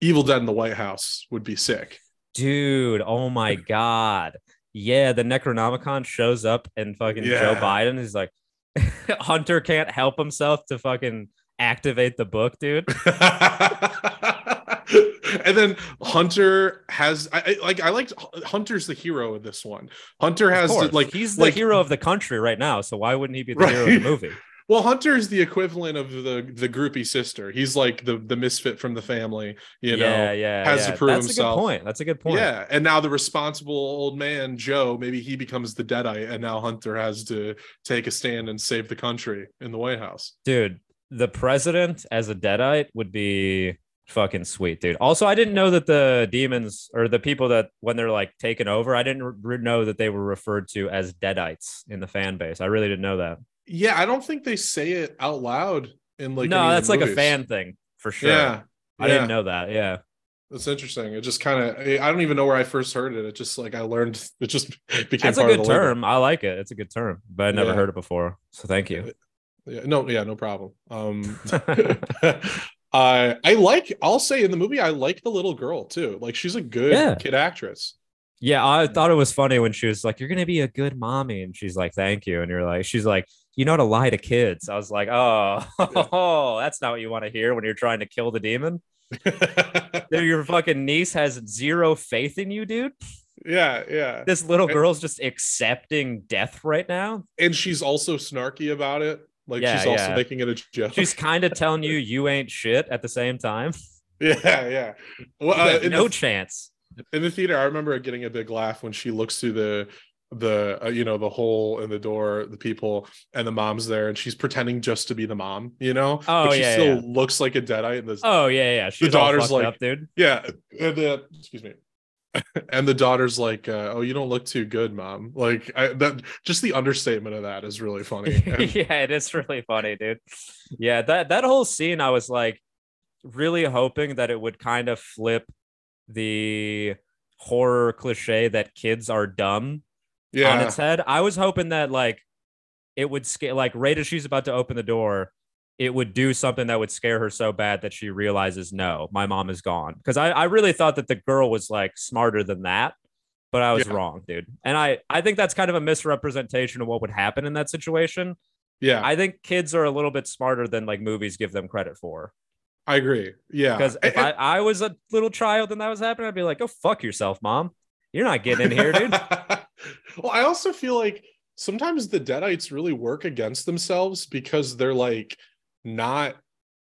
Evil Dead in the White House would be sick. Dude, oh my god. Yeah, the Necronomicon shows up and fucking yeah. Joe Biden is like Hunter can't help himself to fucking activate the book, dude. and then Hunter has I, I, like I liked Hunter's the hero of this one. Hunter has to, like he's the like, hero of the country right now, so why wouldn't he be the right? hero of the movie? Well, Hunter is the equivalent of the the groupie sister. He's like the the misfit from the family. You know, yeah, yeah, has yeah. to prove That's himself. a good point. That's a good point. Yeah, and now the responsible old man Joe, maybe he becomes the deadite, and now Hunter has to take a stand and save the country in the White House. Dude, the president as a deadite would be fucking sweet, dude. Also, I didn't know that the demons or the people that when they're like taken over, I didn't re- know that they were referred to as deadites in the fan base. I really didn't know that. Yeah, I don't think they say it out loud in like no, that's like a fan thing for sure. Yeah, I yeah. didn't know that. Yeah. That's interesting. It just kind of I don't even know where I first heard it. It just like I learned it just became That's a good term. I like it. It's a good term, but I never yeah. heard it before. So thank you. Yeah, no, yeah, no problem. Um I I like I'll say in the movie I like the little girl too. Like she's a good yeah. kid actress. Yeah, I mm. thought it was funny when she was like, "You're gonna be a good mommy," and she's like, "Thank you," and you're like, "She's like, you know how to lie to kids." I was like, "Oh, oh that's not what you want to hear when you're trying to kill the demon." Your fucking niece has zero faith in you, dude. Yeah, yeah. This little girl's just accepting death right now, and she's also snarky about it. Like yeah, she's also yeah. making it a joke. She's kind of telling you you ain't shit at the same time. Yeah, yeah. Well, uh, no the, chance. In the theater, I remember getting a big laugh when she looks through the the uh, you know the hole in the door the people and the mom's there and she's pretending just to be the mom you know oh but she yeah, still yeah. looks like a deadite and the, oh yeah yeah she's the daughter's like up, dude yeah and the excuse me and the daughter's like, uh, "Oh, you don't look too good, mom." Like I, that, just the understatement of that is really funny. And, yeah, it is really funny, dude. Yeah, that that whole scene, I was like, really hoping that it would kind of flip the horror cliche that kids are dumb yeah. on its head. I was hoping that like it would scare, like right as she's about to open the door, it would do something that would scare her so bad that she realizes, no, my mom is gone. Because I, I really thought that the girl was like smarter than that, but I was yeah. wrong, dude. And I, I think that's kind of a misrepresentation of what would happen in that situation. Yeah. I think kids are a little bit smarter than like movies give them credit for. I agree. Yeah. Because if I, I was a little child and that was happening, I'd be like, go fuck yourself, mom. You're not getting in here, dude. well, I also feel like sometimes the Deadites really work against themselves because they're like, not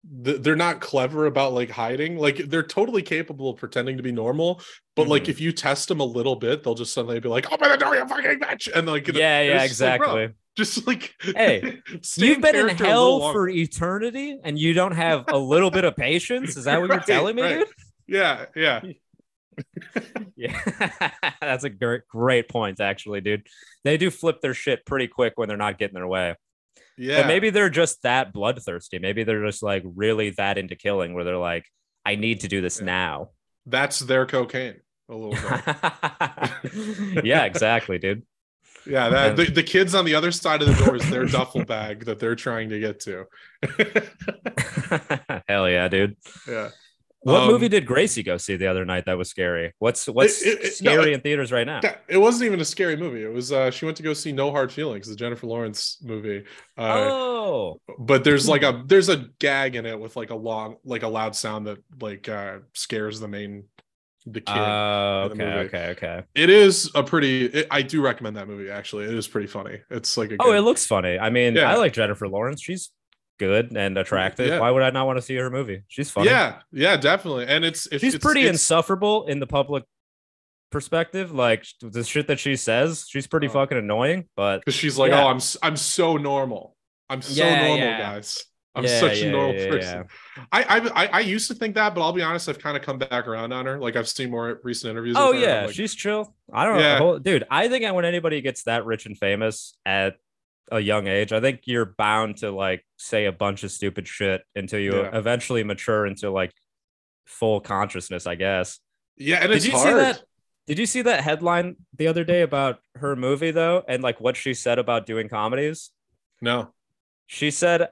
they're not clever about like hiding. Like they're totally capable of pretending to be normal but mm-hmm. like if you test them a little bit they'll just suddenly be like oh open the door you fucking bitch. And like yeah yeah exactly. Just like hey you've been in hell for eternity and you don't have a little bit of patience? Is that what right, you're telling me right. dude? Yeah yeah. Yeah. That's a great great point actually dude. They do flip their shit pretty quick when they're not getting their way yeah. But maybe they're just that bloodthirsty. Maybe they're just like really that into killing where they're like, I need to do this yeah. now. That's their cocaine a little bit. yeah, exactly, dude. Yeah, that, the, the kids on the other side of the door is their duffel bag that they're trying to get to. Hell yeah, dude. Yeah. What um, movie did Gracie go see the other night that was scary? What's what's it, it, scary no, in theaters right now? It wasn't even a scary movie. It was uh she went to go see No Hard Feelings, the Jennifer Lawrence movie. Uh, oh. But there's like a there's a gag in it with like a long like a loud sound that like uh scares the main the kid. Oh, uh, okay, okay, okay. It is a pretty. It, I do recommend that movie. Actually, it is pretty funny. It's like a. Oh, it looks funny. I mean, yeah. I like Jennifer Lawrence. She's good and attractive. Yeah. Why would I not want to see her movie? She's funny. Yeah, yeah, definitely. And it's, it's she's it's, pretty it's, insufferable in the public perspective. Like the shit that she says, she's pretty oh. fucking annoying. But because she's like, yeah. oh, I'm I'm so normal. I'm so yeah, normal, guys. I'm yeah, such yeah, a normal yeah, person. I, I I used to think that, but I'll be honest, I've kind of come back around on her. Like I've seen more recent interviews. Oh yeah, like, she's chill. I don't know, dude. I think when anybody gets that rich and famous at a young age, I think you're bound to like say a bunch of stupid shit until you eventually mature into like full consciousness. I guess. Yeah, and Did you hard. see that? Did you see that headline the other day about her movie though, and like what she said about doing comedies? No. She said,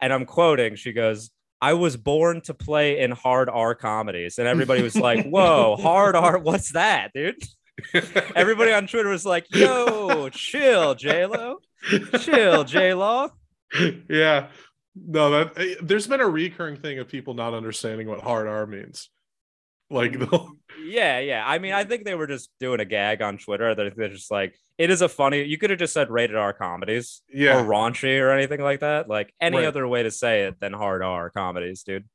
and I'm quoting, she goes, I was born to play in hard R comedies. And everybody was like, whoa, hard R, what's that, dude? everybody on Twitter was like, yo, chill, J-Lo. Chill, J-Lo. Yeah. No, that eh, there's been a recurring thing of people not understanding what hard R means. Like yeah, yeah. I mean, I think they were just doing a gag on Twitter. They're, they're just like, it is a funny. You could have just said rated R comedies, yeah, or raunchy or anything like that. Like any right. other way to say it than hard R comedies, dude.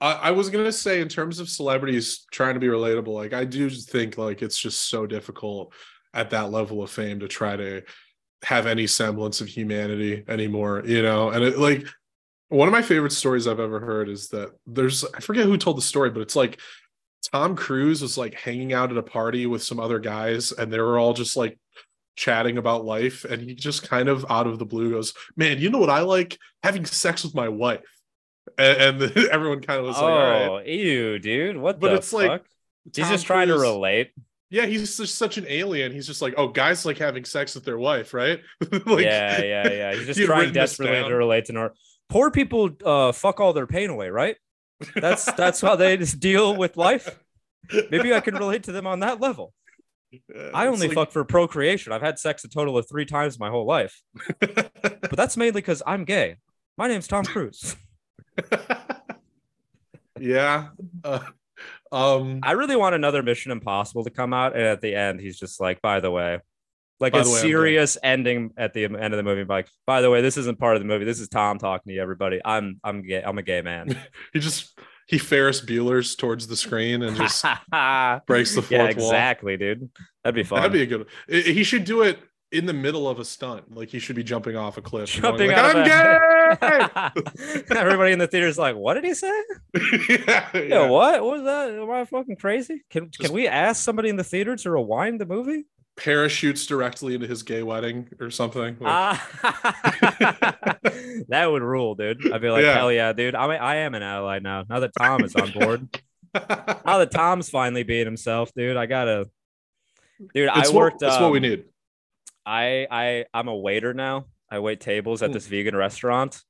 I, I was gonna say, in terms of celebrities trying to be relatable, like I do think like it's just so difficult at that level of fame to try to have any semblance of humanity anymore, you know. And it like one of my favorite stories I've ever heard is that there's I forget who told the story, but it's like Tom Cruise was like hanging out at a party with some other guys, and they were all just like chatting about life. And he just kind of out of the blue goes, Man, you know what I like? Having sex with my wife. And, and everyone kind of was oh, like, All right. ew, dude. What but it's fuck? like He's Tom just trying Cruise, to relate. Yeah, he's just such an alien. He's just like, oh, guys like having sex with their wife, right? like, yeah, yeah, yeah. He's just trying desperately to relate to Nor. Poor people uh, fuck all their pain away, right? That's that's how they just deal with life. Maybe I can relate to them on that level. Yeah, I only like... fuck for procreation. I've had sex a total of three times my whole life, but that's mainly because I'm gay. My name's Tom Cruise. yeah. Uh, um, I really want another Mission Impossible to come out, and at the end, he's just like, "By the way, like a way, serious ending at the end of the movie. Like, by the way, this isn't part of the movie. This is Tom talking to you, everybody. I'm I'm gay. I'm a gay man. he just he Ferris Bueller's towards the screen and just breaks the fourth yeah, exactly, wall. dude. That'd be fun. That'd be a good. He should do it in the middle of a stunt. Like he should be jumping off a cliff. Jumping like, I'm gay. Everybody in the theater is like, "What did he say? yeah, yeah. yeah, what? What was that? Am I fucking crazy? Can Just, can we ask somebody in the theater to rewind the movie? parachutes directly into his gay wedding or something. Like... that would rule, dude. I'd be like, yeah. hell yeah, dude. I mean, I am an ally now. Now that Tom is on board. now that Tom's finally being himself, dude. I gotta, dude. It's I worked. That's um, what we um, need. I I I'm a waiter now. I wait tables at hmm. this vegan restaurant.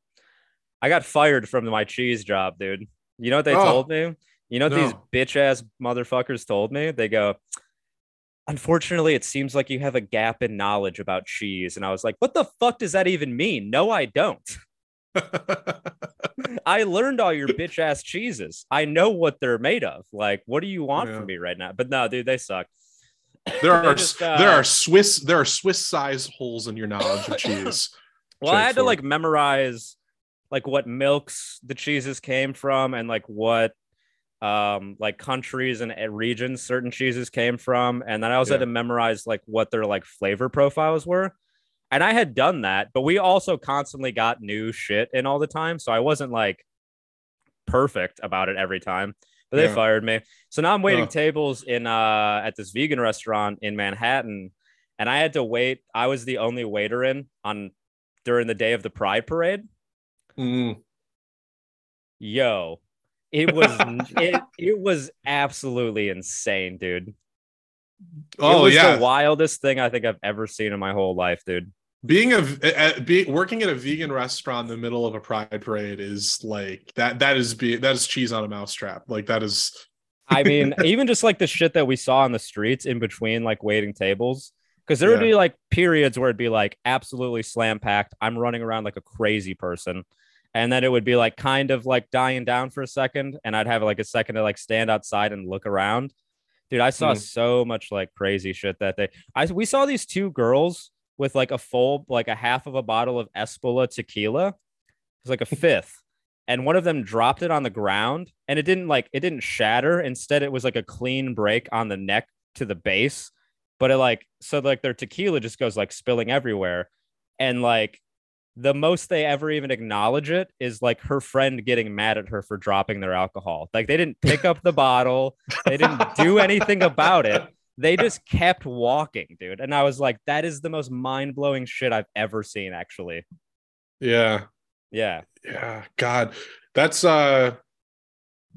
I got fired from my cheese job, dude. You know what they oh, told me? You know what no. these bitch ass motherfuckers told me? They go, unfortunately, it seems like you have a gap in knowledge about cheese. And I was like, what the fuck does that even mean? No, I don't. I learned all your bitch ass cheeses. I know what they're made of. Like, what do you want yeah. from me right now? But no, dude, they suck. There are just, uh, there are Swiss there are Swiss size holes in your knowledge of cheese. well, I had to like memorize like what milks the cheeses came from and like what um like countries and regions certain cheeses came from. And then i also yeah. had to memorize like what their like flavor profiles were. And i had done that but we also constantly got new shit in all the time. So i wasn't like perfect about it every time but they yeah. fired me so now i'm waiting tables in uh at this vegan restaurant in manhattan and i had to wait i was the only waiter in on during the day of the pride parade mm. yo it was it, it was absolutely insane, dude. Oh, it was yeah. the wildest thing I think I've ever seen in my whole life, dude. Being a, a be, working at a vegan restaurant in the middle of a pride parade is like that. That is be that is cheese on a mousetrap. Like that is. I mean, even just like the shit that we saw on the streets in between like waiting tables, because there yeah. would be like periods where it'd be like absolutely slam packed. I'm running around like a crazy person, and then it would be like kind of like dying down for a second and i'd have like a second to like stand outside and look around dude i saw mm. so much like crazy shit that day i we saw these two girls with like a full like a half of a bottle of Espolòn tequila. It's like a fifth. And one of them dropped it on the ground and it didn't like it didn't shatter. Instead it was like a clean break on the neck to the base. But it like so like their tequila just goes like spilling everywhere. And like the most they ever even acknowledge it is like her friend getting mad at her for dropping their alcohol. Like they didn't pick up the bottle, they didn't do anything about it. They just kept walking, dude. And I was like, that is the most mind blowing shit I've ever seen, actually. Yeah. Yeah. Yeah. God, that's uh,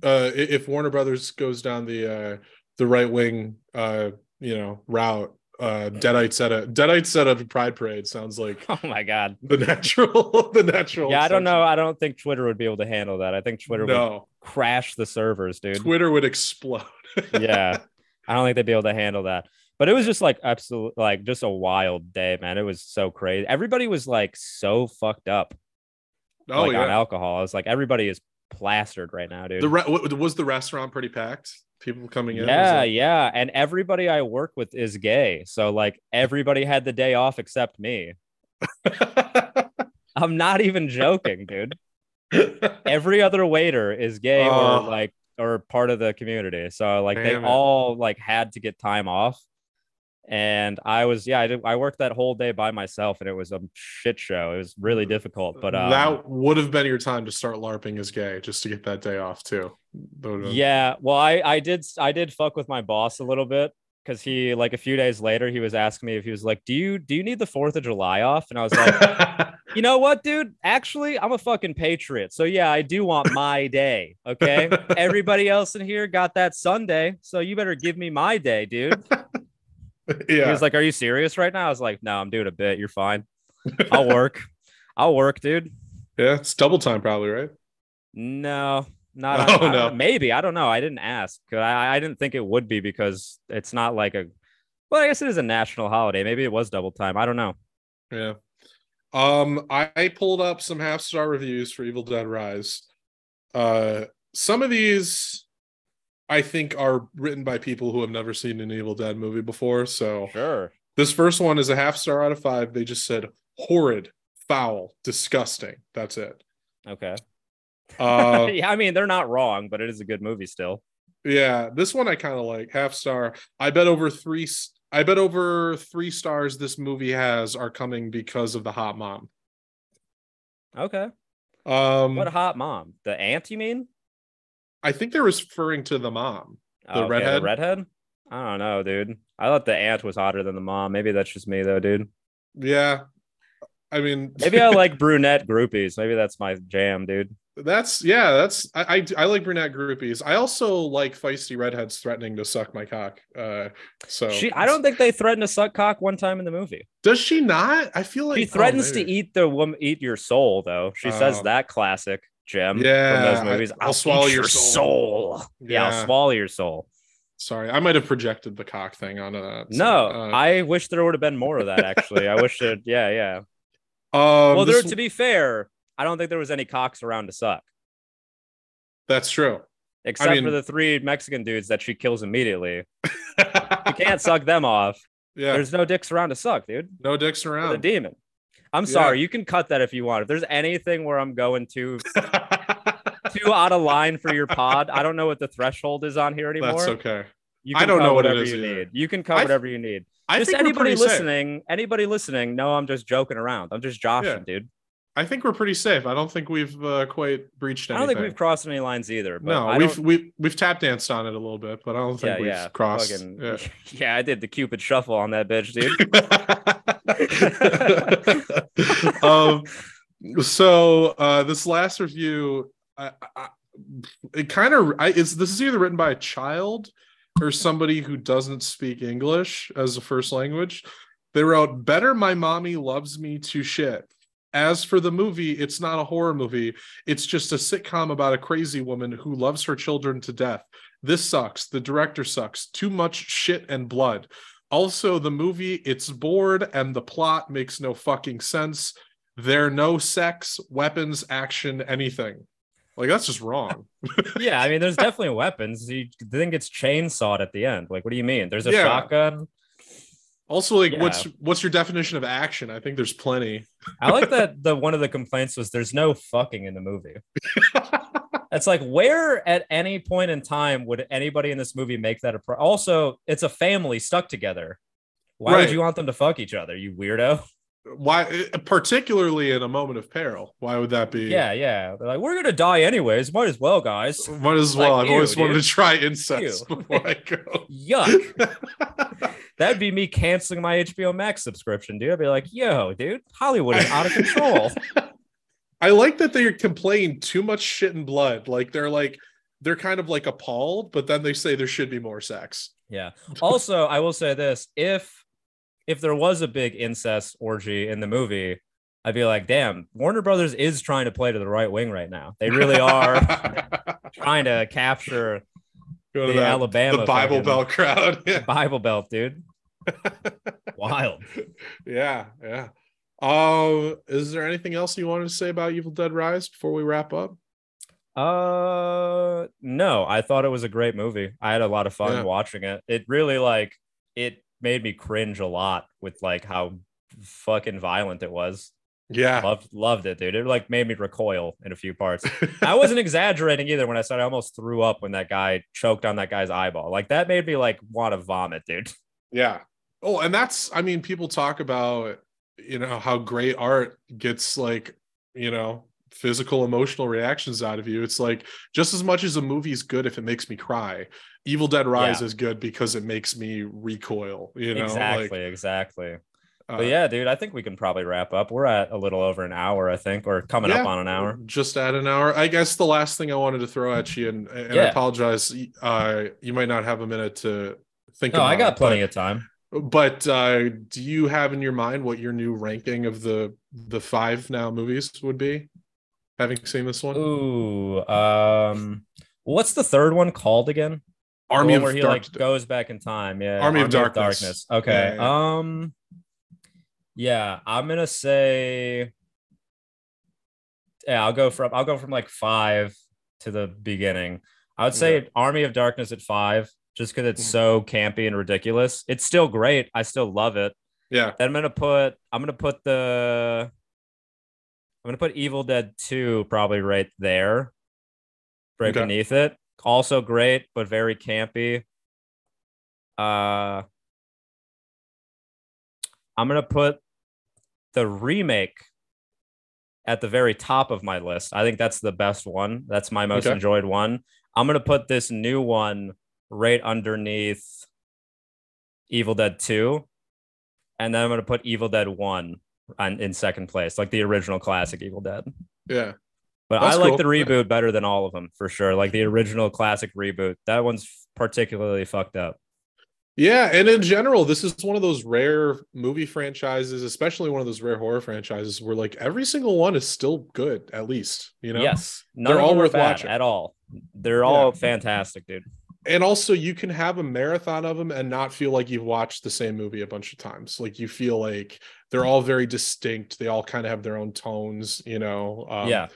uh, if Warner Brothers goes down the uh the right wing uh you know route, uh Deadites at a Deadites at a Pride Parade sounds like oh my god the natural the natural. Yeah, I don't know. I don't think Twitter would be able to handle that. I think Twitter no. would crash the servers, dude. Twitter would explode. yeah. I don't think they'd be able to handle that. But it was just like absolute, like just a wild day, man. It was so crazy. Everybody was like so fucked up. Oh like, yeah. On alcohol, I was like, everybody is plastered right now, dude. The re- was the restaurant pretty packed? People coming in. Yeah, yeah, and everybody I work with is gay, so like everybody had the day off except me. I'm not even joking, dude. Every other waiter is gay or oh. like or part of the community. So like Damn they it. all like had to get time off. And I was, yeah, I did. I worked that whole day by myself, and it was a shit show. It was really difficult, but um, that would have been your time to start larping as gay, just to get that day off too. Yeah, well, I I did I did fuck with my boss a little bit because he like a few days later he was asking me if he was like do you do you need the fourth of july off and i was like you know what dude actually i'm a fucking patriot so yeah i do want my day okay everybody else in here got that sunday so you better give me my day dude yeah he was like are you serious right now i was like no i'm doing a bit you're fine i'll work i'll work dude yeah it's double time probably right no not oh, I, no. I, maybe I don't know. I didn't ask. I I didn't think it would be because it's not like a. Well, I guess it is a national holiday. Maybe it was double time. I don't know. Yeah. Um, I pulled up some half star reviews for Evil Dead Rise. Uh, some of these I think are written by people who have never seen an Evil Dead movie before. So sure. This first one is a half star out of five. They just said horrid, foul, disgusting. That's it. Okay. Uh, yeah, I mean they're not wrong, but it is a good movie still. Yeah, this one I kind of like half star. I bet over three. I bet over three stars this movie has are coming because of the hot mom. Okay. Um, what hot mom? The aunt, you mean? I think they're referring to the mom, the okay, redhead. The redhead. I don't know, dude. I thought the aunt was hotter than the mom. Maybe that's just me, though, dude. Yeah, I mean, maybe I like brunette groupies. Maybe that's my jam, dude. That's yeah. That's I, I, I like brunette groupies. I also like feisty redheads threatening to suck my cock. Uh, so she. I don't think they threatened to suck cock one time in the movie. Does she not? I feel like she threatens oh, to eat the woman, eat your soul. Though she says oh. that classic gem yeah, from those movies. I, will swallow your soul. soul. Yeah. yeah, I'll swallow your soul. Sorry, I might have projected the cock thing onto that. So, no, uh, I wish there would have been more of that. Actually, I wish it. Yeah, yeah. Um, well, there. To be fair, I don't think there was any cocks around to suck. That's true. Except I mean, for the three Mexican dudes that she kills immediately. you can't suck them off. Yeah. There's no dicks around to suck, dude. No dicks around. The demon. I'm yeah. sorry. You can cut that if you want. If there's anything where I'm going too too out of line for your pod, I don't know what the threshold is on here anymore. That's okay. You can I don't know whatever what you either. need. You can cut whatever you need. I just anybody listening, safe. anybody listening, no, I'm just joking around. I'm just joshing, yeah. dude. I think we're pretty safe. I don't think we've uh, quite breached anything. I don't think we've crossed any lines either. no, we've we've we've tap danced on it a little bit, but I don't think yeah, we've yeah. crossed. Fucking, yeah. yeah, I did the Cupid shuffle on that bitch, dude. um, so uh, this last review, I, I, it kind of is. This is either written by a child or somebody who doesn't speak English as a first language. They wrote, "Better my mommy loves me to shit." As for the movie, it's not a horror movie. It's just a sitcom about a crazy woman who loves her children to death. This sucks. The director sucks. Too much shit and blood. Also, the movie, it's bored and the plot makes no fucking sense. There no sex, weapons, action, anything. Like that's just wrong. yeah, I mean, there's definitely weapons. You think it's chainsawed at the end. Like, what do you mean? There's a yeah. shotgun. Also, like, yeah. what's what's your definition of action? I think there's plenty. I like that the one of the complaints was there's no fucking in the movie. it's like where at any point in time would anybody in this movie make that a pro- also it's a family stuck together. Why right. would you want them to fuck each other, you weirdo? Why particularly in a moment of peril why would that be? Yeah yeah. They're like we're gonna die anyways might as well guys. Might as well. Like, i've always dude. wanted to try incest ew. before i go. Yuck. That'd be me canceling my hbo max subscription dude. I'd be like yo dude hollywood is out of control. I like that they're complaining too much shit and blood. Like they're like they're kind of like appalled but then they say there should be more sex. Yeah. Also i will say this. If if there was a big incest orgy in the movie, I'd be like, damn, Warner Brothers is trying to play to the right wing right now. They really are trying to capture Go to the that, Alabama, the Bible Belt crowd, yeah. Bible Belt, dude. Wild. Yeah, yeah. Um, is there anything else you wanted to say about Evil Dead Rise before we wrap up? Uh, no. I thought it was a great movie. I had a lot of fun yeah. watching it. It really like it made me cringe a lot with like how fucking violent it was. Yeah. Loved loved it, dude. It like made me recoil in a few parts. I wasn't exaggerating either when I said I almost threw up when that guy choked on that guy's eyeball. Like that made me like want to vomit, dude. Yeah. Oh, and that's I mean, people talk about you know how great art gets like, you know, physical emotional reactions out of you. It's like just as much as a movie's good if it makes me cry, Evil Dead Rise yeah. is good because it makes me recoil. You know, exactly, like, exactly. Uh, but yeah, dude, I think we can probably wrap up. We're at a little over an hour, I think, or coming yeah, up on an hour. Just at an hour. I guess the last thing I wanted to throw at you, and, and yeah. I apologize, uh, you might not have a minute to think. No, I got plenty but, of time. But uh, do you have in your mind what your new ranking of the the five now movies would be? Having seen this one. Ooh, um, what's the third one called again? Army of where he like goes back in time. Yeah, Army, Army of, Darkness. Darkness. Okay. Yeah, yeah. Um. Yeah, I'm gonna say. Yeah, I'll go from I'll go from like five to the beginning. I would say yeah. Army of Darkness at five, just because it's mm. so campy and ridiculous. It's still great. I still love it. Yeah. Then I'm gonna put I'm gonna put the I'm gonna put Evil Dead 2 probably right there, right okay. beneath it also great, but very campy. Uh, I'm gonna put the remake at the very top of my list. I think that's the best one. That's my most okay. enjoyed one. I'm gonna put this new one right underneath Evil Dead 2. And then I'm gonna put Evil Dead 1 on, in second place, like the original classic Evil Dead. Yeah. But That's I like cool. the reboot better than all of them for sure. Like the original classic reboot. That one's particularly fucked up. Yeah, and in general, this is one of those rare movie franchises, especially one of those rare horror franchises where like every single one is still good, at least. You know, yes, they're all worth watching at all. They're all yeah. fantastic, dude. And also, you can have a marathon of them and not feel like you've watched the same movie a bunch of times. Like you feel like they're all very distinct. They all kind of have their own tones. You know. Um, yeah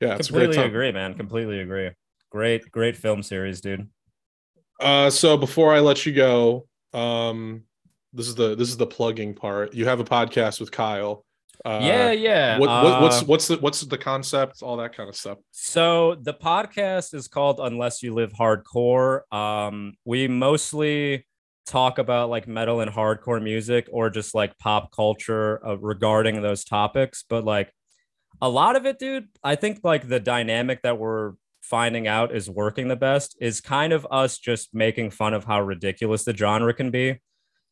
yeah, completely agree, man. Completely agree. Great, great film series, dude. Uh, so before I let you go, um, this is the this is the plugging part. You have a podcast with Kyle. Uh, yeah, yeah. What, what, what's uh, what's the what's the concept? All that kind of stuff. So the podcast is called Unless You Live Hardcore. Um, we mostly talk about like metal and hardcore music or just like pop culture uh, regarding those topics, but like a lot of it, dude, I think like the dynamic that we're finding out is working the best is kind of us just making fun of how ridiculous the genre can be.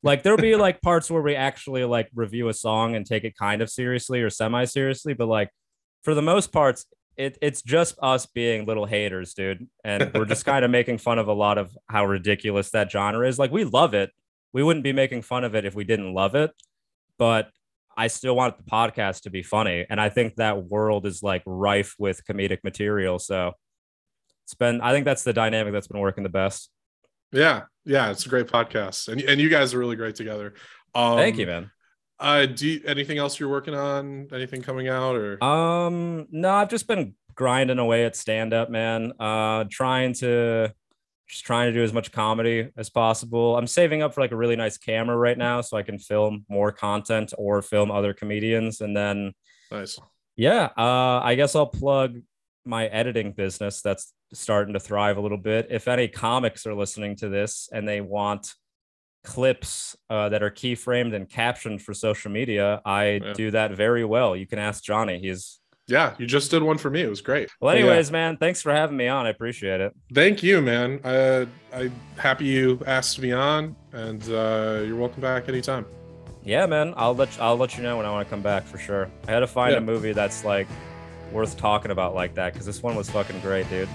Like there'll be like parts where we actually like review a song and take it kind of seriously or semi seriously, but like for the most parts, it, it's just us being little haters, dude. And we're just kind of making fun of a lot of how ridiculous that genre is. Like we love it. We wouldn't be making fun of it if we didn't love it. But I still want the podcast to be funny. And I think that world is like rife with comedic material. So it's been, I think that's the dynamic that's been working the best. Yeah. Yeah. It's a great podcast. And, and you guys are really great together. Um, Thank you, man. Uh, do you, anything else you're working on? Anything coming out or? Um, no, I've just been grinding away at stand up, man. Uh, trying to, just trying to do as much comedy as possible. I'm saving up for like a really nice camera right now so I can film more content or film other comedians. And then, nice. Yeah, uh, I guess I'll plug my editing business that's starting to thrive a little bit. If any comics are listening to this and they want clips uh, that are keyframed and captioned for social media, I yeah. do that very well. You can ask Johnny. He's yeah, you just did one for me. It was great. Well, anyways, yeah. man, thanks for having me on. I appreciate it. Thank you, man. Uh, I'm happy you asked me on, and uh, you're welcome back anytime. Yeah, man. I'll let I'll let you know when I want to come back for sure. I had to find yeah. a movie that's like worth talking about like that because this one was fucking great, dude.